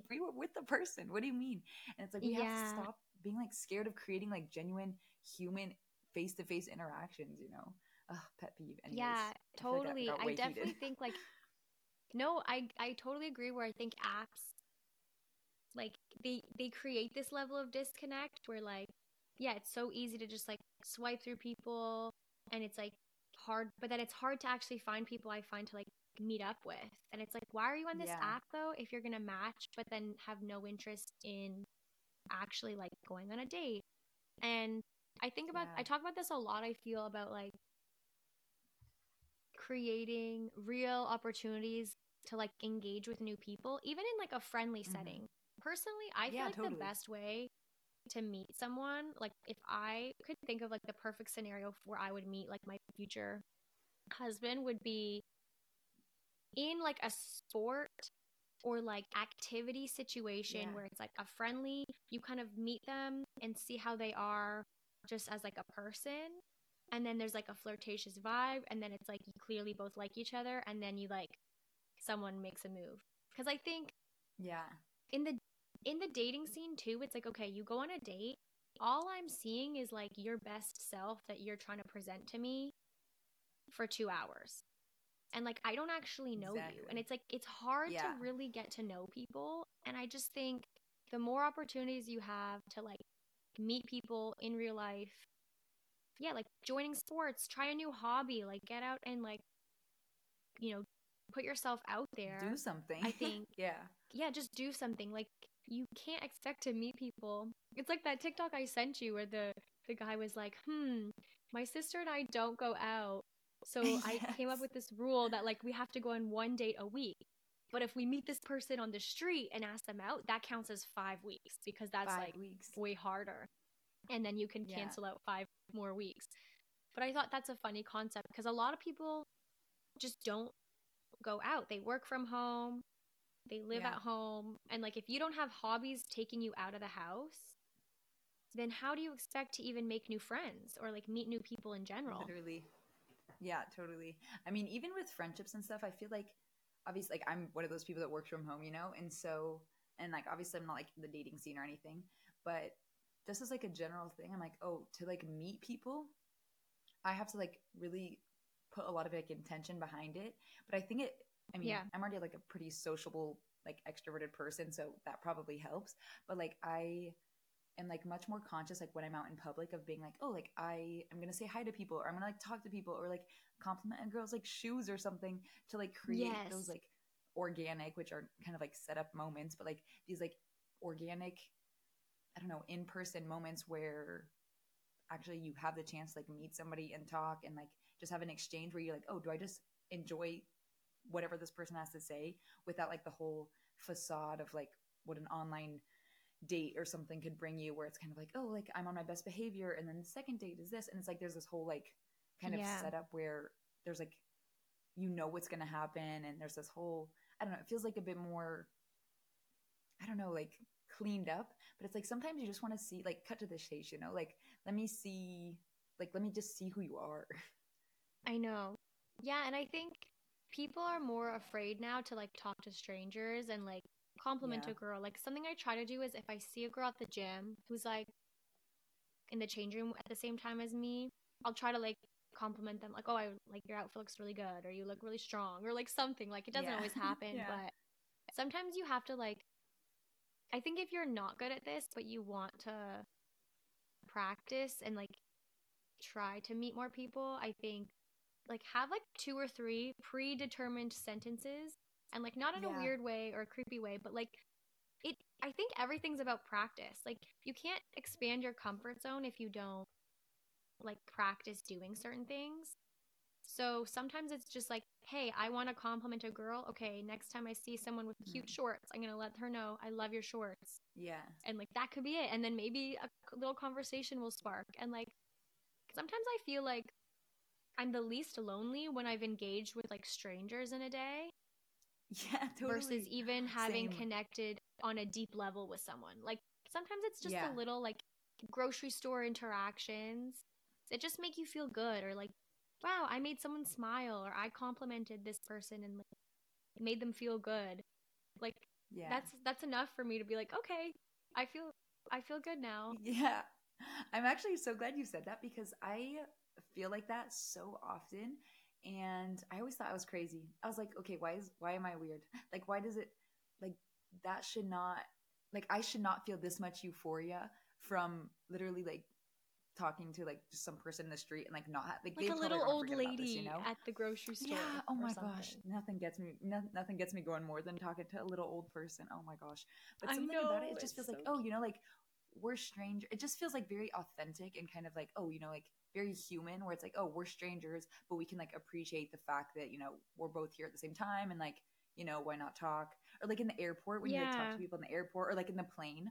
we were with the person. What do you mean? And it's like we have to stop being like scared of creating like genuine human face to face interactions, you know? Ugh, pet peeve. Anyways, yeah, I like I totally. I, definitely heated. think like no, I I totally agree where I think apps like they they create this level of disconnect where like yeah, it's so easy to just like swipe through people and it's like hard but then it's hard to actually find people I find to like meet up with. And it's like why are you on this Yeah. app though if you're going to match but then have no interest in actually like going on a date? And I think about Yeah. I talk about this a lot I feel about like creating real opportunities to like engage with new people even in like a friendly Mhm. setting. Personally, I feel Yeah, like the best way to meet someone, like if I could think of like the perfect scenario where I would meet like my future husband would be in like a sport or like activity situation Yeah. where it's like a friendly, you kind of meet them and see how they are just as like a person. And then there's like a flirtatious vibe. And then it's like you clearly both like each other. And then you like someone makes a move. Cause I think Yeah. in the in the dating scene too it's like okay you go on a date all i'm seeing is like your best self that you're trying to present to me for two hours and like i don't actually know you and it's like it's hard Yeah. to really get to know people and i just think the more opportunities you have to like meet people in real life yeah like joining sports try a new hobby like get out and like you know put yourself out there Do something. I think- yeah. yeah, just do something. Like you can't expect to meet people. It's like that TikTok I sent you where the the guy was like, "Hmm, my sister and I don't go out." So I came up with this rule that like we have to go on one date a week. But if we meet this person on the street and ask them out, that counts as 5 weeks because that's Five like weeks. way harder. And then you can Yeah. cancel out 5 more weeks. But I thought that's a funny concept because a lot of people just don't go out. They work from home, they live Yeah. at home, and like if you don't have hobbies taking you out of the house, then how do you expect to even make new friends or like meet new people in general? Literally. Yeah, totally. I mean, even with friendships and stuff, I feel like obviously like I'm one of those people that works from home, you know? And so and like obviously I'm not like the dating scene or anything, but just as like a general thing, I'm like, oh, to like meet people, I have to like really put a lot of like intention behind it. But I think it I mean, Yeah. I'm already like a pretty sociable, like extroverted person, so that probably helps. But like I am like much more conscious like when I'm out in public of being like, oh, like I am gonna say hi to people or I'm gonna like talk to people or like compliment a girl's like shoes or something to like create Yes. those like organic, which are kind of like set up moments, but like these like organic, I don't know, in person moments where actually you have the chance to like meet somebody and talk and like just have an exchange where you're like, oh, do I just enjoy whatever this person has to say without like the whole facade of like what an online date or something could bring you where it's kind of like oh like i'm on my best behavior and then the second date is this and it's like there's this whole like kind of Yeah. setup where there's like you know what's going to happen and there's this whole i don't know it feels like a bit more i don't know like cleaned up but it's like sometimes you just want to see like cut to the chase you know like let me see like let me just see who you are I know. Yeah, and I think people are more afraid now to like talk to strangers and like compliment Yeah. a girl. Like something I try to do is if I see a girl at the gym who's like in the change room at the same time as me, I'll try to like compliment them like, "Oh, I like your outfit looks really good," or "You look really strong," or like something. Like it doesn't Yeah. always happen, Yeah. but sometimes you have to like I think if you're not good at this but you want to practice and like try to meet more people, I think like have like two or three predetermined sentences and like not in Yeah. a weird way or a creepy way, but like it I think everything's about practice. Like you can't expand your comfort zone if you don't like practice doing certain things. So sometimes it's just like, hey, I want to compliment a girl. Okay, next time I see someone with cute Mhm. shorts, I'm to let her know I love your shorts yeah and like that could be it and then maybe a little conversation will spark and like sometimes i feel like i'm the least lonely when i've engaged with like strangers in a day yeah totally versus even having Same. connected on a deep level with someone like sometimes it's just Yeah. a little like grocery store interactions that just make you feel good or like wow, I made someone smile or I complimented this person and like, made them feel good. Like yeah. that's that's enough for me to be like, okay, I feel I feel good now. Yeah. I'm actually so glad you said that because I feel like that so often and I always thought I was crazy. I was like, okay, why is why am I weird? Like why does it like that should not like I should not feel this much euphoria from literally like talking to like just some person in the street and like not like, like a little old lady this, you know? at the grocery store. Yeah. Oh my something. gosh, nothing gets me no, nothing gets me going more than talking to a little old person. Oh my gosh, but something know, about it, it just feels so like oh, you know, like we're stranger. It just feels like very authentic and kind of like oh, you know, like very human. Where it's like oh, we're strangers, but we can like appreciate the fact that you know we're both here at the same time and like you know why not talk or like in the airport when yeah. you like talk to people in the airport or like in the plane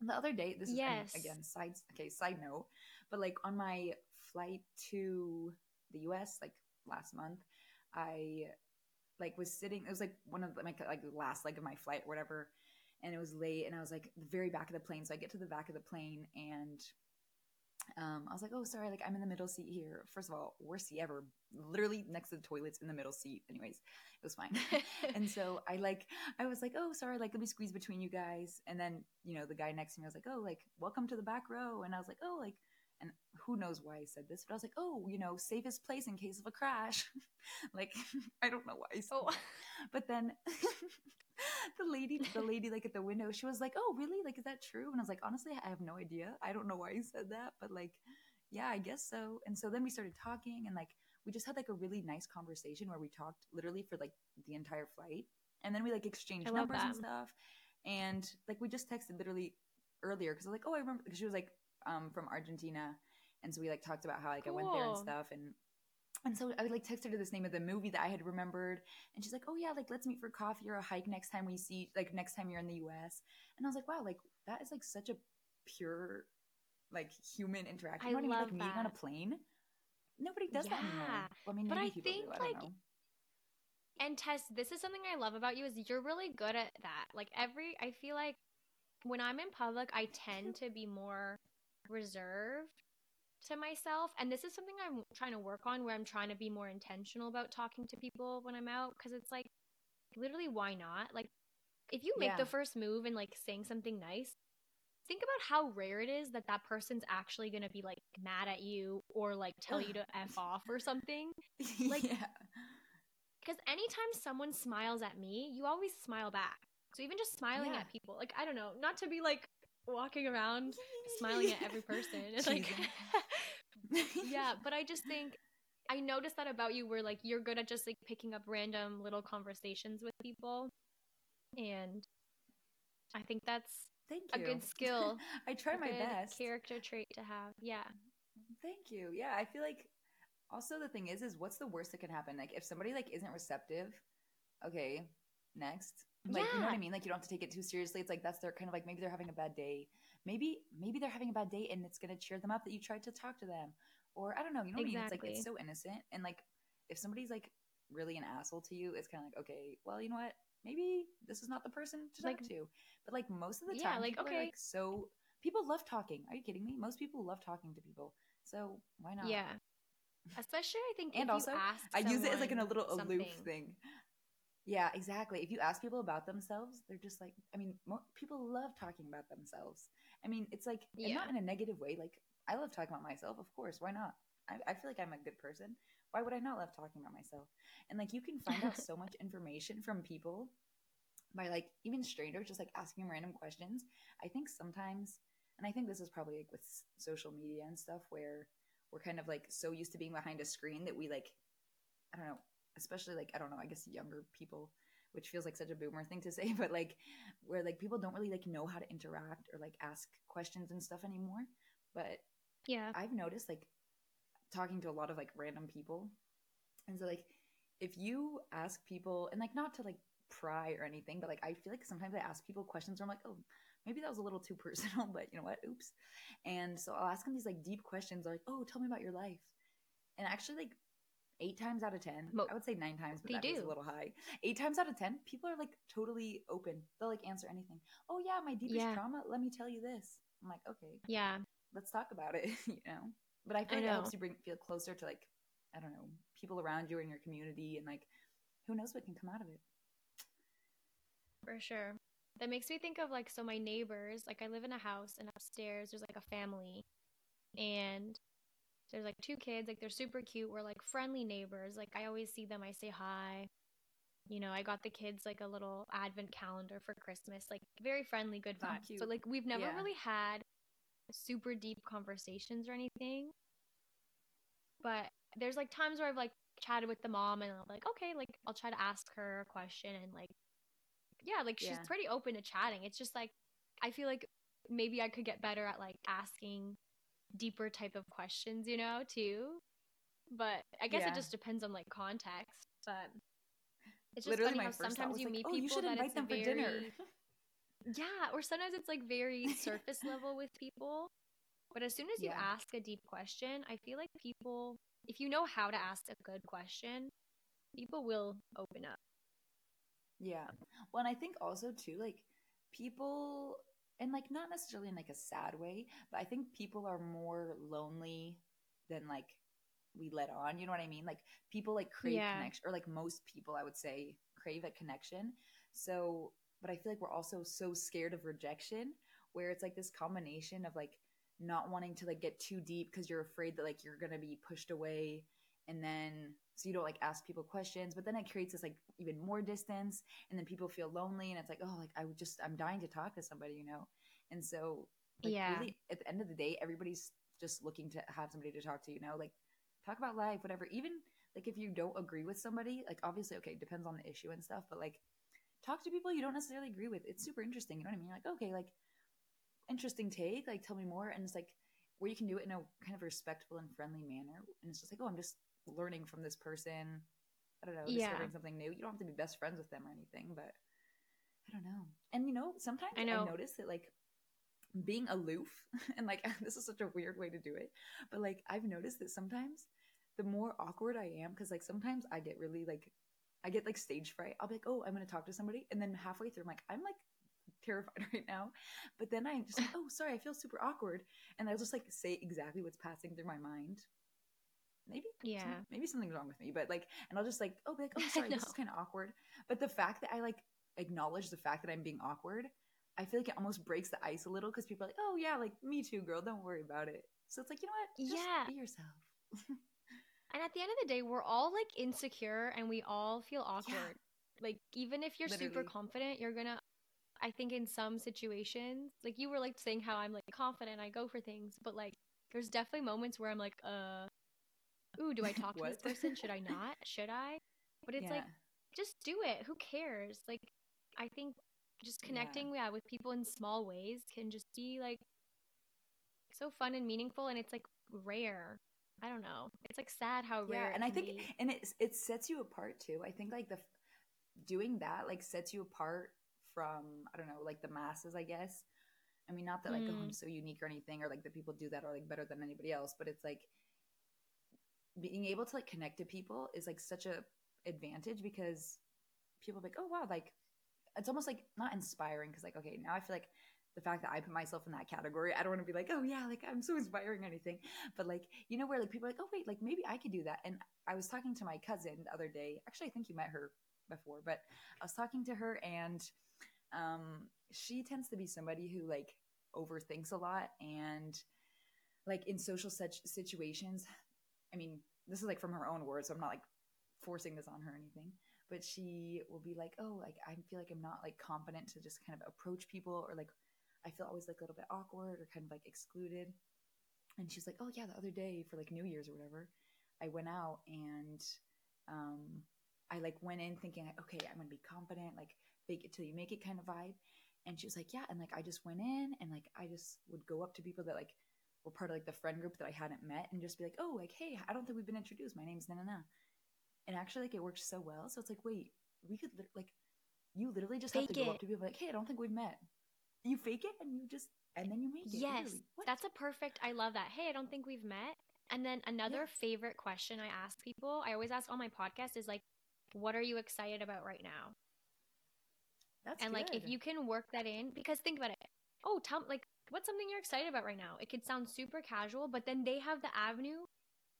the other day this yes. is again side okay side note but like on my flight to the us like last month i like was sitting it was like one of the, like like the last leg of my flight or whatever and it was late and i was like the very back of the plane so i get to the back of the plane and um, I was like, oh, sorry, like I'm in the middle seat here. First of all, worst seat ever, literally next to the toilets in the middle seat. Anyways, it was fine. and so I like, I was like, oh, sorry, like let me squeeze between you guys. And then, you know, the guy next to me was like, oh, like welcome to the back row. And I was like, oh, like, and who knows why I said this, but I was like, oh, you know, safest place in case of a crash. like, I don't know why So, oh. But then the lady, the lady like at the window, she was like, oh, really? Like, is that true? And I was like, honestly, I have no idea. I don't know why you said that, but like, yeah, I guess so. And so then we started talking and like, we just had like a really nice conversation where we talked literally for like the entire flight. And then we like exchanged numbers and stuff. And like, we just texted literally earlier because I was like, oh, I remember because she was like, um, from Argentina, and so we like talked about how like cool. I went there and stuff, and and so I would like text her to this name of the movie that I had remembered, and she's like, "Oh yeah, like let's meet for coffee or a hike next time we see, like next time you're in the U.S." And I was like, "Wow, like that is like such a pure, like human interaction. I like meeting on a plane. Nobody does yeah. that anymore. Well, I mean, but I think. I like." And Tess, this is something I love about you is you're really good at that. Like every, I feel like when I'm in public, I tend to be more reserved to myself and this is something i'm trying to work on where i'm trying to be more intentional about talking to people when i'm out because it's like literally why not like if you make yeah. the first move and like saying something nice think about how rare it is that that person's actually going to be like mad at you or like tell you to f off or something like yeah because anytime someone smiles at me you always smile back so even just smiling yeah. at people like i don't know not to be like walking around smiling at every person. It's like Yeah, but I just think I noticed that about you where like you're good at just like picking up random little conversations with people. And I think that's Thank you. a good skill. I try my best. Character trait to have. Yeah. Thank you. Yeah, I feel like also the thing is is what's the worst that can happen? Like if somebody like isn't receptive, okay, next like yeah. you know what I mean? Like you don't have to take it too seriously. It's like that's their kind of like maybe they're having a bad day. Maybe maybe they're having a bad day and it's gonna cheer them up that you tried to talk to them. Or I don't know, you know what exactly. I mean? It's like it's so innocent. And like if somebody's like really an asshole to you, it's kinda like, okay, well, you know what? Maybe this is not the person to like, talk to. But like most of the time, yeah, like okay, like, so people love talking. Are you kidding me? Most people love talking to people. So why not? Yeah. Especially, I think, and also, I use it as like in a little something. aloof thing. Yeah, exactly. If you ask people about themselves, they're just like, I mean, mo- people love talking about themselves. I mean, it's like, yeah. not in a negative way. Like, I love talking about myself, of course. Why not? I, I feel like I'm a good person. Why would I not love talking about myself? And like, you can find out so much information from people by like even strangers just like asking random questions. I think sometimes, and I think this is probably like with social media and stuff where we're kind of like so used to being behind a screen that we like, I don't know, especially like I don't know, I guess younger people, which feels like such a boomer thing to say, but like where like people don't really like know how to interact or like ask questions and stuff anymore. But yeah, I've noticed like talking to a lot of like random people, and so like if you ask people and like not to like pry or anything, but like I feel like sometimes I ask people questions where I'm like, oh, maybe that was a little too personal, but you know what? Oops. And so I'll ask them these like deep questions like, oh, tell me about your life. And actually like eight times out of ten Mo- i would say nine times but that is a little high. Eight times out of ten people are like totally open. They'll like answer anything. Oh yeah my deepest yeah. trauma let me tell you this. I'm like okay yeah. let's talk about it you know? But i feel like it helps you bring feel closer to like I don't know, people around you in your community and like who knows what can come out of it. For sure. That makes me think of like so my neighbors, like I live in a house and upstairs there's like a family and there's like two kids, like they're super cute. We're like friendly neighbors. Like I always see them, I say hi. You know, I got the kids like a little advent calendar for Christmas, like very friendly, good vibes. Oh, but like we've never yeah. really had super deep conversations or anything. But there's like times where I've like chatted with the mom and I'm like, okay, like I'll try to ask her a question and like yeah, like she's yeah. pretty open to chatting. It's just like I feel like maybe I could get better at like asking deeper type of questions, you know, too. But I guess yeah. it just depends on like context. But it's just Literally funny how sometimes you like, meet oh, people that it's very, yeah, or sometimes it's like very surface level with people. But as soon as you yeah. ask a deep question, I feel like people, if you know how to ask a good question, people will open up. Yeah. Well, and I think also too, like people, and like not necessarily in like a sad way, but I think people are more lonely than like we let on. You know what I mean? Like people like crave yeah. connection, or like most people, I would say, crave a connection. So, but I feel like we're also so scared of rejection, where it's like this combination of like not wanting to like get too deep because you're afraid that like you're gonna be pushed away and then so you don't like ask people questions but then it creates this like even more distance and then people feel lonely and it's like oh like i would just i'm dying to talk to somebody you know? And so like, yeah. really at the end of the day everybody's just looking to have somebody to talk to you know? Like talk about life whatever. Even like if you don't agree with somebody like obviously okay depends on the issue and stuff but like talk to people you don't necessarily agree with. It's super interesting you know what i mean? Like okay like interesting take like tell me more and it's like where you can do it in a kind of respectful and friendly manner and it's just like oh i'm just learning from this person. I don't know, yeah. discovering something new. You don't have to be best friends with them or anything, but I don't know. And you know, sometimes I, know. I notice that like being aloof and like this is such a weird way to do it, but like I've noticed that sometimes the more awkward I am, because like sometimes I get really like I get like stage fright. I'll be like, oh, I'm gonna talk to somebody, and then halfway through, I'm like, I'm like terrified right now. But then I'm just like, oh, sorry, I feel super awkward, and I'll just like say exactly what's passing through my mind, maybe yeah. some, maybe something's wrong with me but like and i'll just like oh like oh sorry this is kind of awkward. But the fact that i like acknowledge the fact that i'm being awkward i feel like it almost breaks the ice a little because people are like oh yeah like me too girl don't worry about it. So it's like you know what? Just yeah. be yourself. And at the end of the day we're all like insecure and we all feel awkward. Yeah. like even if you're Literally. super confident you're gonna i think in some situations like you were like saying how i'm like confident i go for things but like there's definitely moments where i'm like uh ooh, do I talk to this person? Should I not? Should I? But it's yeah. like, just do it. Who cares? Like, I think just connecting yeah. yeah. with people in small ways can just be like so fun and meaningful and it's like rare i don't know it's like sad how yeah, rare and i think be. and it, it sets you apart too i think like the doing that like sets you apart from i don't know like the masses i guess i mean not that like mm. oh i'm mm. so unique or anything or like the people do that are like better than anybody else but it's like being able to like connect to people is like such a advantage because people like, oh wow, like it's almost like not inspiring because like okay, now I feel like the fact that I put myself in that category, I don't want to be like, oh yeah, like I'm so inspiring or anything. But like, you know, where like people are like, oh wait, like maybe I could do that. And I was talking to my cousin the other day. Actually, I think you met her before, but I was talking to her and um she tends to be somebody who like overthinks a lot and like in social such situations I mean, this is like from her own words, so I'm not like forcing this on her or anything. But she will be like, "Oh, like I feel like I'm not like confident to just kind of approach people, or like I feel always like a little bit awkward or kind of like excluded." And she's like, "Oh yeah, the other day for like New Year's or whatever, I went out and um, I like went in thinking, like, okay, I'm gonna be confident, like fake it till you make it kind of vibe." And she was like, "Yeah," and like I just went in and like I just would go up to people that like were part of like the friend group that I hadn't met and just be like, oh, like, hey, I don't think we've been introduced. My name's na na na. And actually, like, it worked so well. So it's like, wait, we could li- like, you literally just fake have to go up to people like, hey, I don't think we've met. You fake it and you just and then you make it. Yes, that's a perfect. I love that. Hey, I don't think we've met. And then another yeah. favorite question I ask people, I always ask on my podcast, is like, what are you excited about right now? That's and good. like if you can work that in, because think about it. Oh, tell like what's something you're excited about right now? It could sound super casual, but then they have the avenue.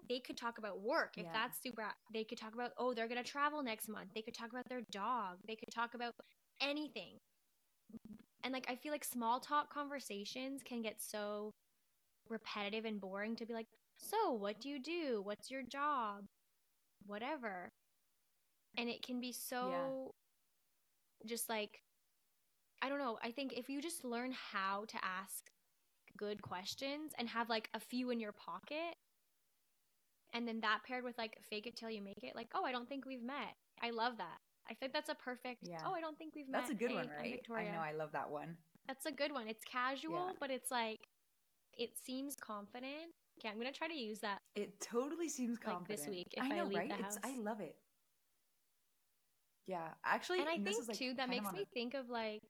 They could talk about work. If Yeah. that's super they could talk about oh they're going to travel next month. They could talk about their dog. They could talk about anything. And like i feel like small talk conversations can get so repetitive and boring to be like so what do you do? What's your job? Whatever. And it can be so just like i don't know i think if you just learn how to ask good questions and have like a few in your pocket and then that paired with like fake it till you make it like oh i don't think we've met i love that i think that's a perfect Yeah. oh i don't think we've met. That's a good Hey, one, right? Victoria. I know. I love that one. that's a good one it's casual Yeah. but it's like it seems confident okay i'm gonna try to use that It totally seems Like confident. this week, if I I know, leave right? the It's, I love it. Yeah, actually, and i this think is, like, too that makes me a- think of like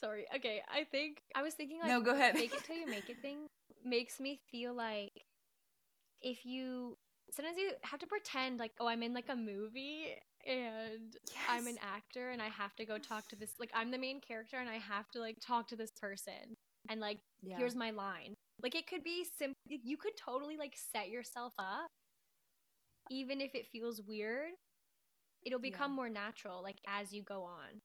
sorry okay i think i was thinking like no, go ahead. Make it till you make it thing makes me feel like if you sometimes you have to pretend like oh i'm in like a movie and i'm an actor and i have to go talk to this like i'm the main character and i have to like talk to this person and like yeah. here's my line like it could be simple you could totally like set yourself up even if it feels weird it'll Yeah. become more natural like as you go on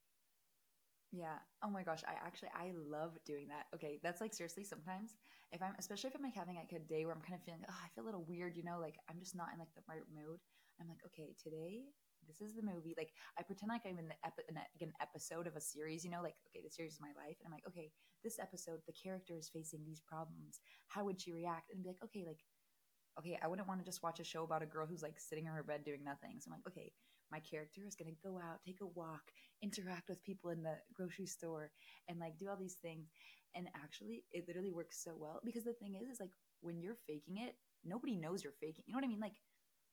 Yeah. Oh my gosh. I actually I love doing that. Okay, that's like seriously sometimes if I'm especially if I'm like having like a day where I'm kind of feeling oh I feel a little weird, you know, like I'm just not in like the right mood. I'm like okay today this is the movie. Like I pretend like I'm in the epi- in a- like an episode of a series, you know, like okay the series is my life, and I'm like okay this episode the character is facing these problems. How would she react? And be like okay like okay I wouldn't want to just watch a show about a girl who's like sitting in her bed doing nothing. So I'm like okay my character is going to go out, take a walk, interact with people in the grocery store, and like do all these things. And actually, it literally works so well because the thing is, is like when you're faking it, nobody knows you're faking. You know what I mean? Like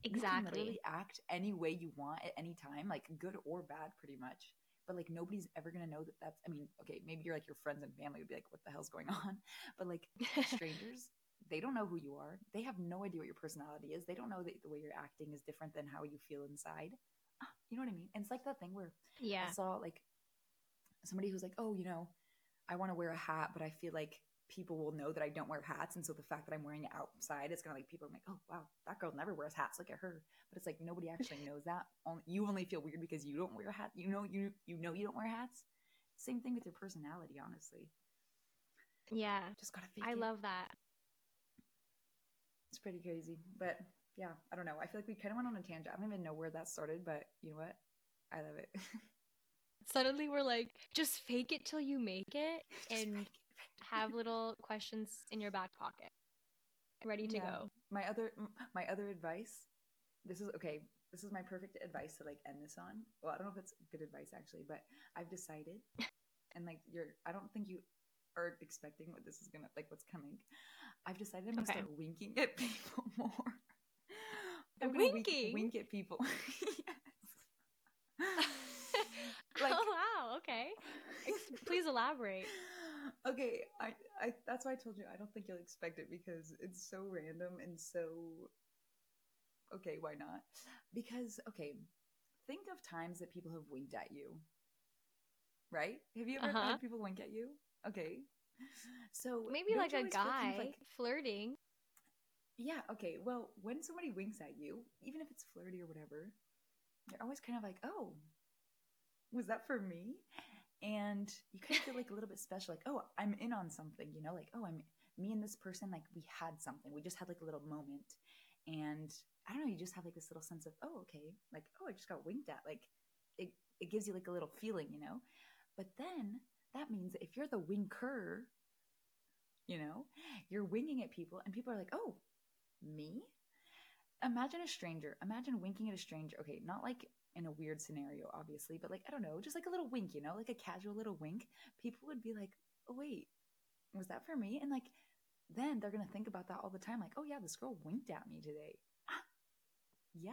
you can exactly literally act any way you want at any time, like good or bad, pretty much. But like nobody's ever gonna know that that's. I mean, okay, maybe you're like your friends and family would be like, "What the hell's going on?" But like strangers, they don't know who you are. They have no idea what your personality is. They don't know that the way you're acting is different than how you feel inside. You know what I mean? And it's like that thing where yeah I saw like somebody who's like, oh, you know, I want to wear a hat, but I feel like people will know that I don't wear hats, and so the fact that I'm wearing it outside, it's gonna like people are like, oh wow, that girl never wears hats. Look at her. But it's like nobody actually knows that. Only, you only feel weird because you don't wear a hat. You know you you know you don't wear hats. Same thing with your personality, honestly. yeah Just gotta i it. love that It's pretty crazy, but yeah, I don't know. I feel like we kind of went on a tangent. I don't even know where that started, but you know what? I love it. suddenly we're like just fake it till you make it and fake it, have little questions in your back pocket ready to Yeah. go my other my other advice this is okay this is my perfect advice to like end this on well i don't know if it's good advice actually but i've decided and like you're i don't think you are expecting what this is gonna like what's coming i've decided i'm gonna Okay. start winking at people more I'm gonna wink- Winking? wink at people. Like- oh wow okay. Please elaborate. Okay I, I that's why i told you i don't think you'll expect it because it's so random and so okay why not? Because okay think of times that people have winked at you. Right? Have you ever Uh-huh. had people wink at you? Okay. So maybe like a always feel kind guy like- flirting yeah okay well when somebody winks at you even if it's flirty or whatever you're always kind of like oh was that for me? And you kind of feel like a little bit special like oh i'm in on something you know like oh i'm me and this person like we had something we just had like a little moment. And i don't know you just have like this little sense of oh okay like oh i just got winked at like it, it gives you like a little feeling you know? But then that means that if you're the winker you know you're winging at people and people are like oh me? Imagine a stranger. Imagine winking at a stranger. Okay not like in a weird scenario obviously but like i don't know just like a little wink you know like a casual little wink. People would be like oh wait was that for me? And like then they're gonna think about that all the time like oh yeah this girl winked at me today. Yeah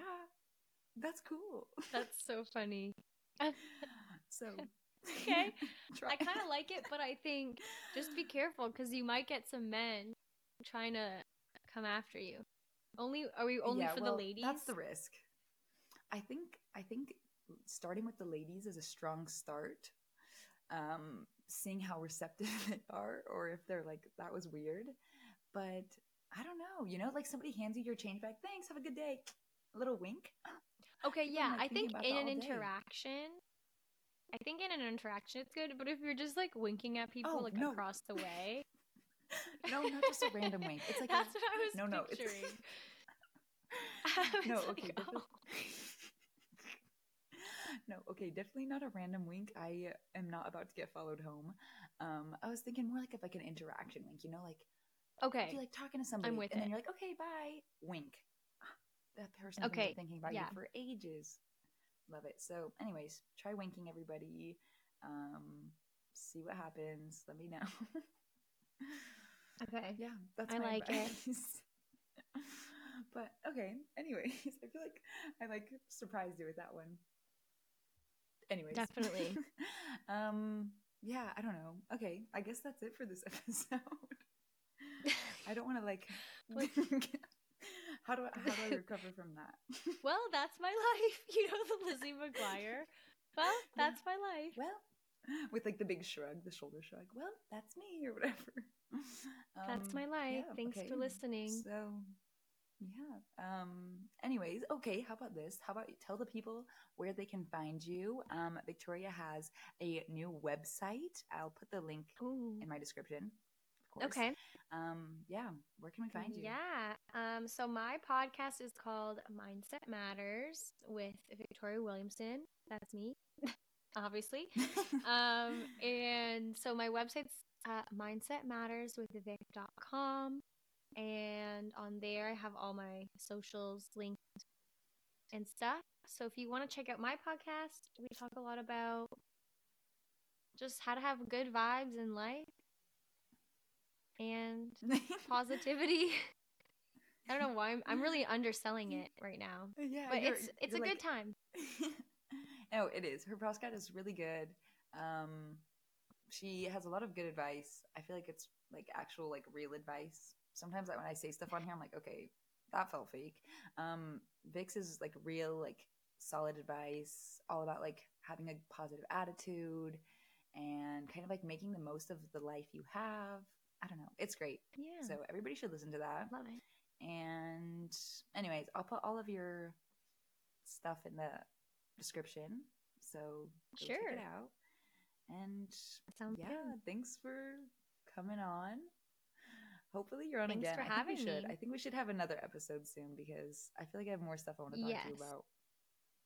that's cool. That's so funny. So Okay. i kind of like it but i think just be careful because you might get some men trying to come after you only are we only Yeah, for well, the ladies That's the risk. I think I think starting with the ladies is a strong start. Um, seeing how receptive they are, or if they're like that was weird, but I don't know, you know, like somebody hands you your change back. Thanks, have a good day. A little wink. Okay, People yeah. I think in an all day. interaction, I think in an interaction it's good, but if you're just like winking at people Oh, like no. across the way, No, not just a random wink. It's like a- that's what I was no, no, it's- picturing. I was no, like, okay, definitely. oh. no, okay, definitely not a random wink. I am not about to get followed home. Um, I was thinking more like of like an interaction wink, you know, like if Okay. you're like talking to somebody with and then you're like, okay, bye, wink. That person's been thinking about yeah. you for ages. Love it. So, anyways, try winking everybody. Um, see what happens. Let me know. Okay. yeah, that's I my like it. but okay, anyways, I feel like I like surprised you with that one. Anyways, Definitely. um, yeah, I don't know. Okay, I guess that's it for this episode. I don't want to like. Like- how do I how do I recover from that? well, that's my life. You know the Lizzie McGuire. Well, that's my life. well, with like the big shrug, the shoulder shrug. Well, that's me or whatever. That's Um, my life. yeah, Thanks okay. for listening. So, yeah. Um. Anyways, okay. How about this? How about you tell the people where they can find you? Um. Victoria has a new website. I'll put the link Ooh. in my description. Okay. Um. Yeah. Where can we find you? Yeah. Um, so my podcast is called Mindset Matters with Victoria Williamson. That's me, obviously. um, and so my website's uh, mindsetmatterswithvic.com. And on there, I have all my socials linked and stuff. So if you want to check out my podcast, we talk a lot about just how to have good vibes in life and positivity. I don't know why I'm, I'm really underselling it right now, yeah. but it's it's a you're good like- time. No, it is. Her podcast is really good. Um, she has a lot of good advice. I feel like it's like actual like real advice. Sometimes like when I say stuff on here, I'm like, okay, that felt fake. Um, Vic's is like real, like solid advice, all about like having a positive attitude and kind of like making the most of the life you have. I don't know. It's great. Yeah, So everybody should listen to that. love it. And anyways, I'll put all of your stuff in the description. So go check it out. And yeah, good. thanks for coming on. Hopefully you're on Thanks again. for I think having we should. me. I think we should have another episode soon because I feel like I have more stuff I want to talk to you about.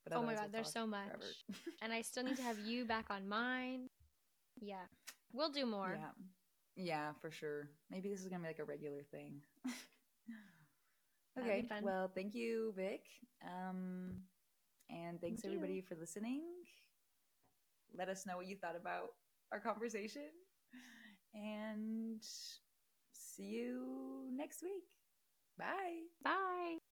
But Oh my god, we'll there's so much, and I still need to have you back on mine. Yeah, we'll do more. Yeah. Yeah, for sure. Maybe this is gonna be like a regular thing. Okay. Well, thank you, Vic. Um, and thanks Thank you. everybody for listening. Let us know what you thought about our conversation, and see you next week. Bye. Bye.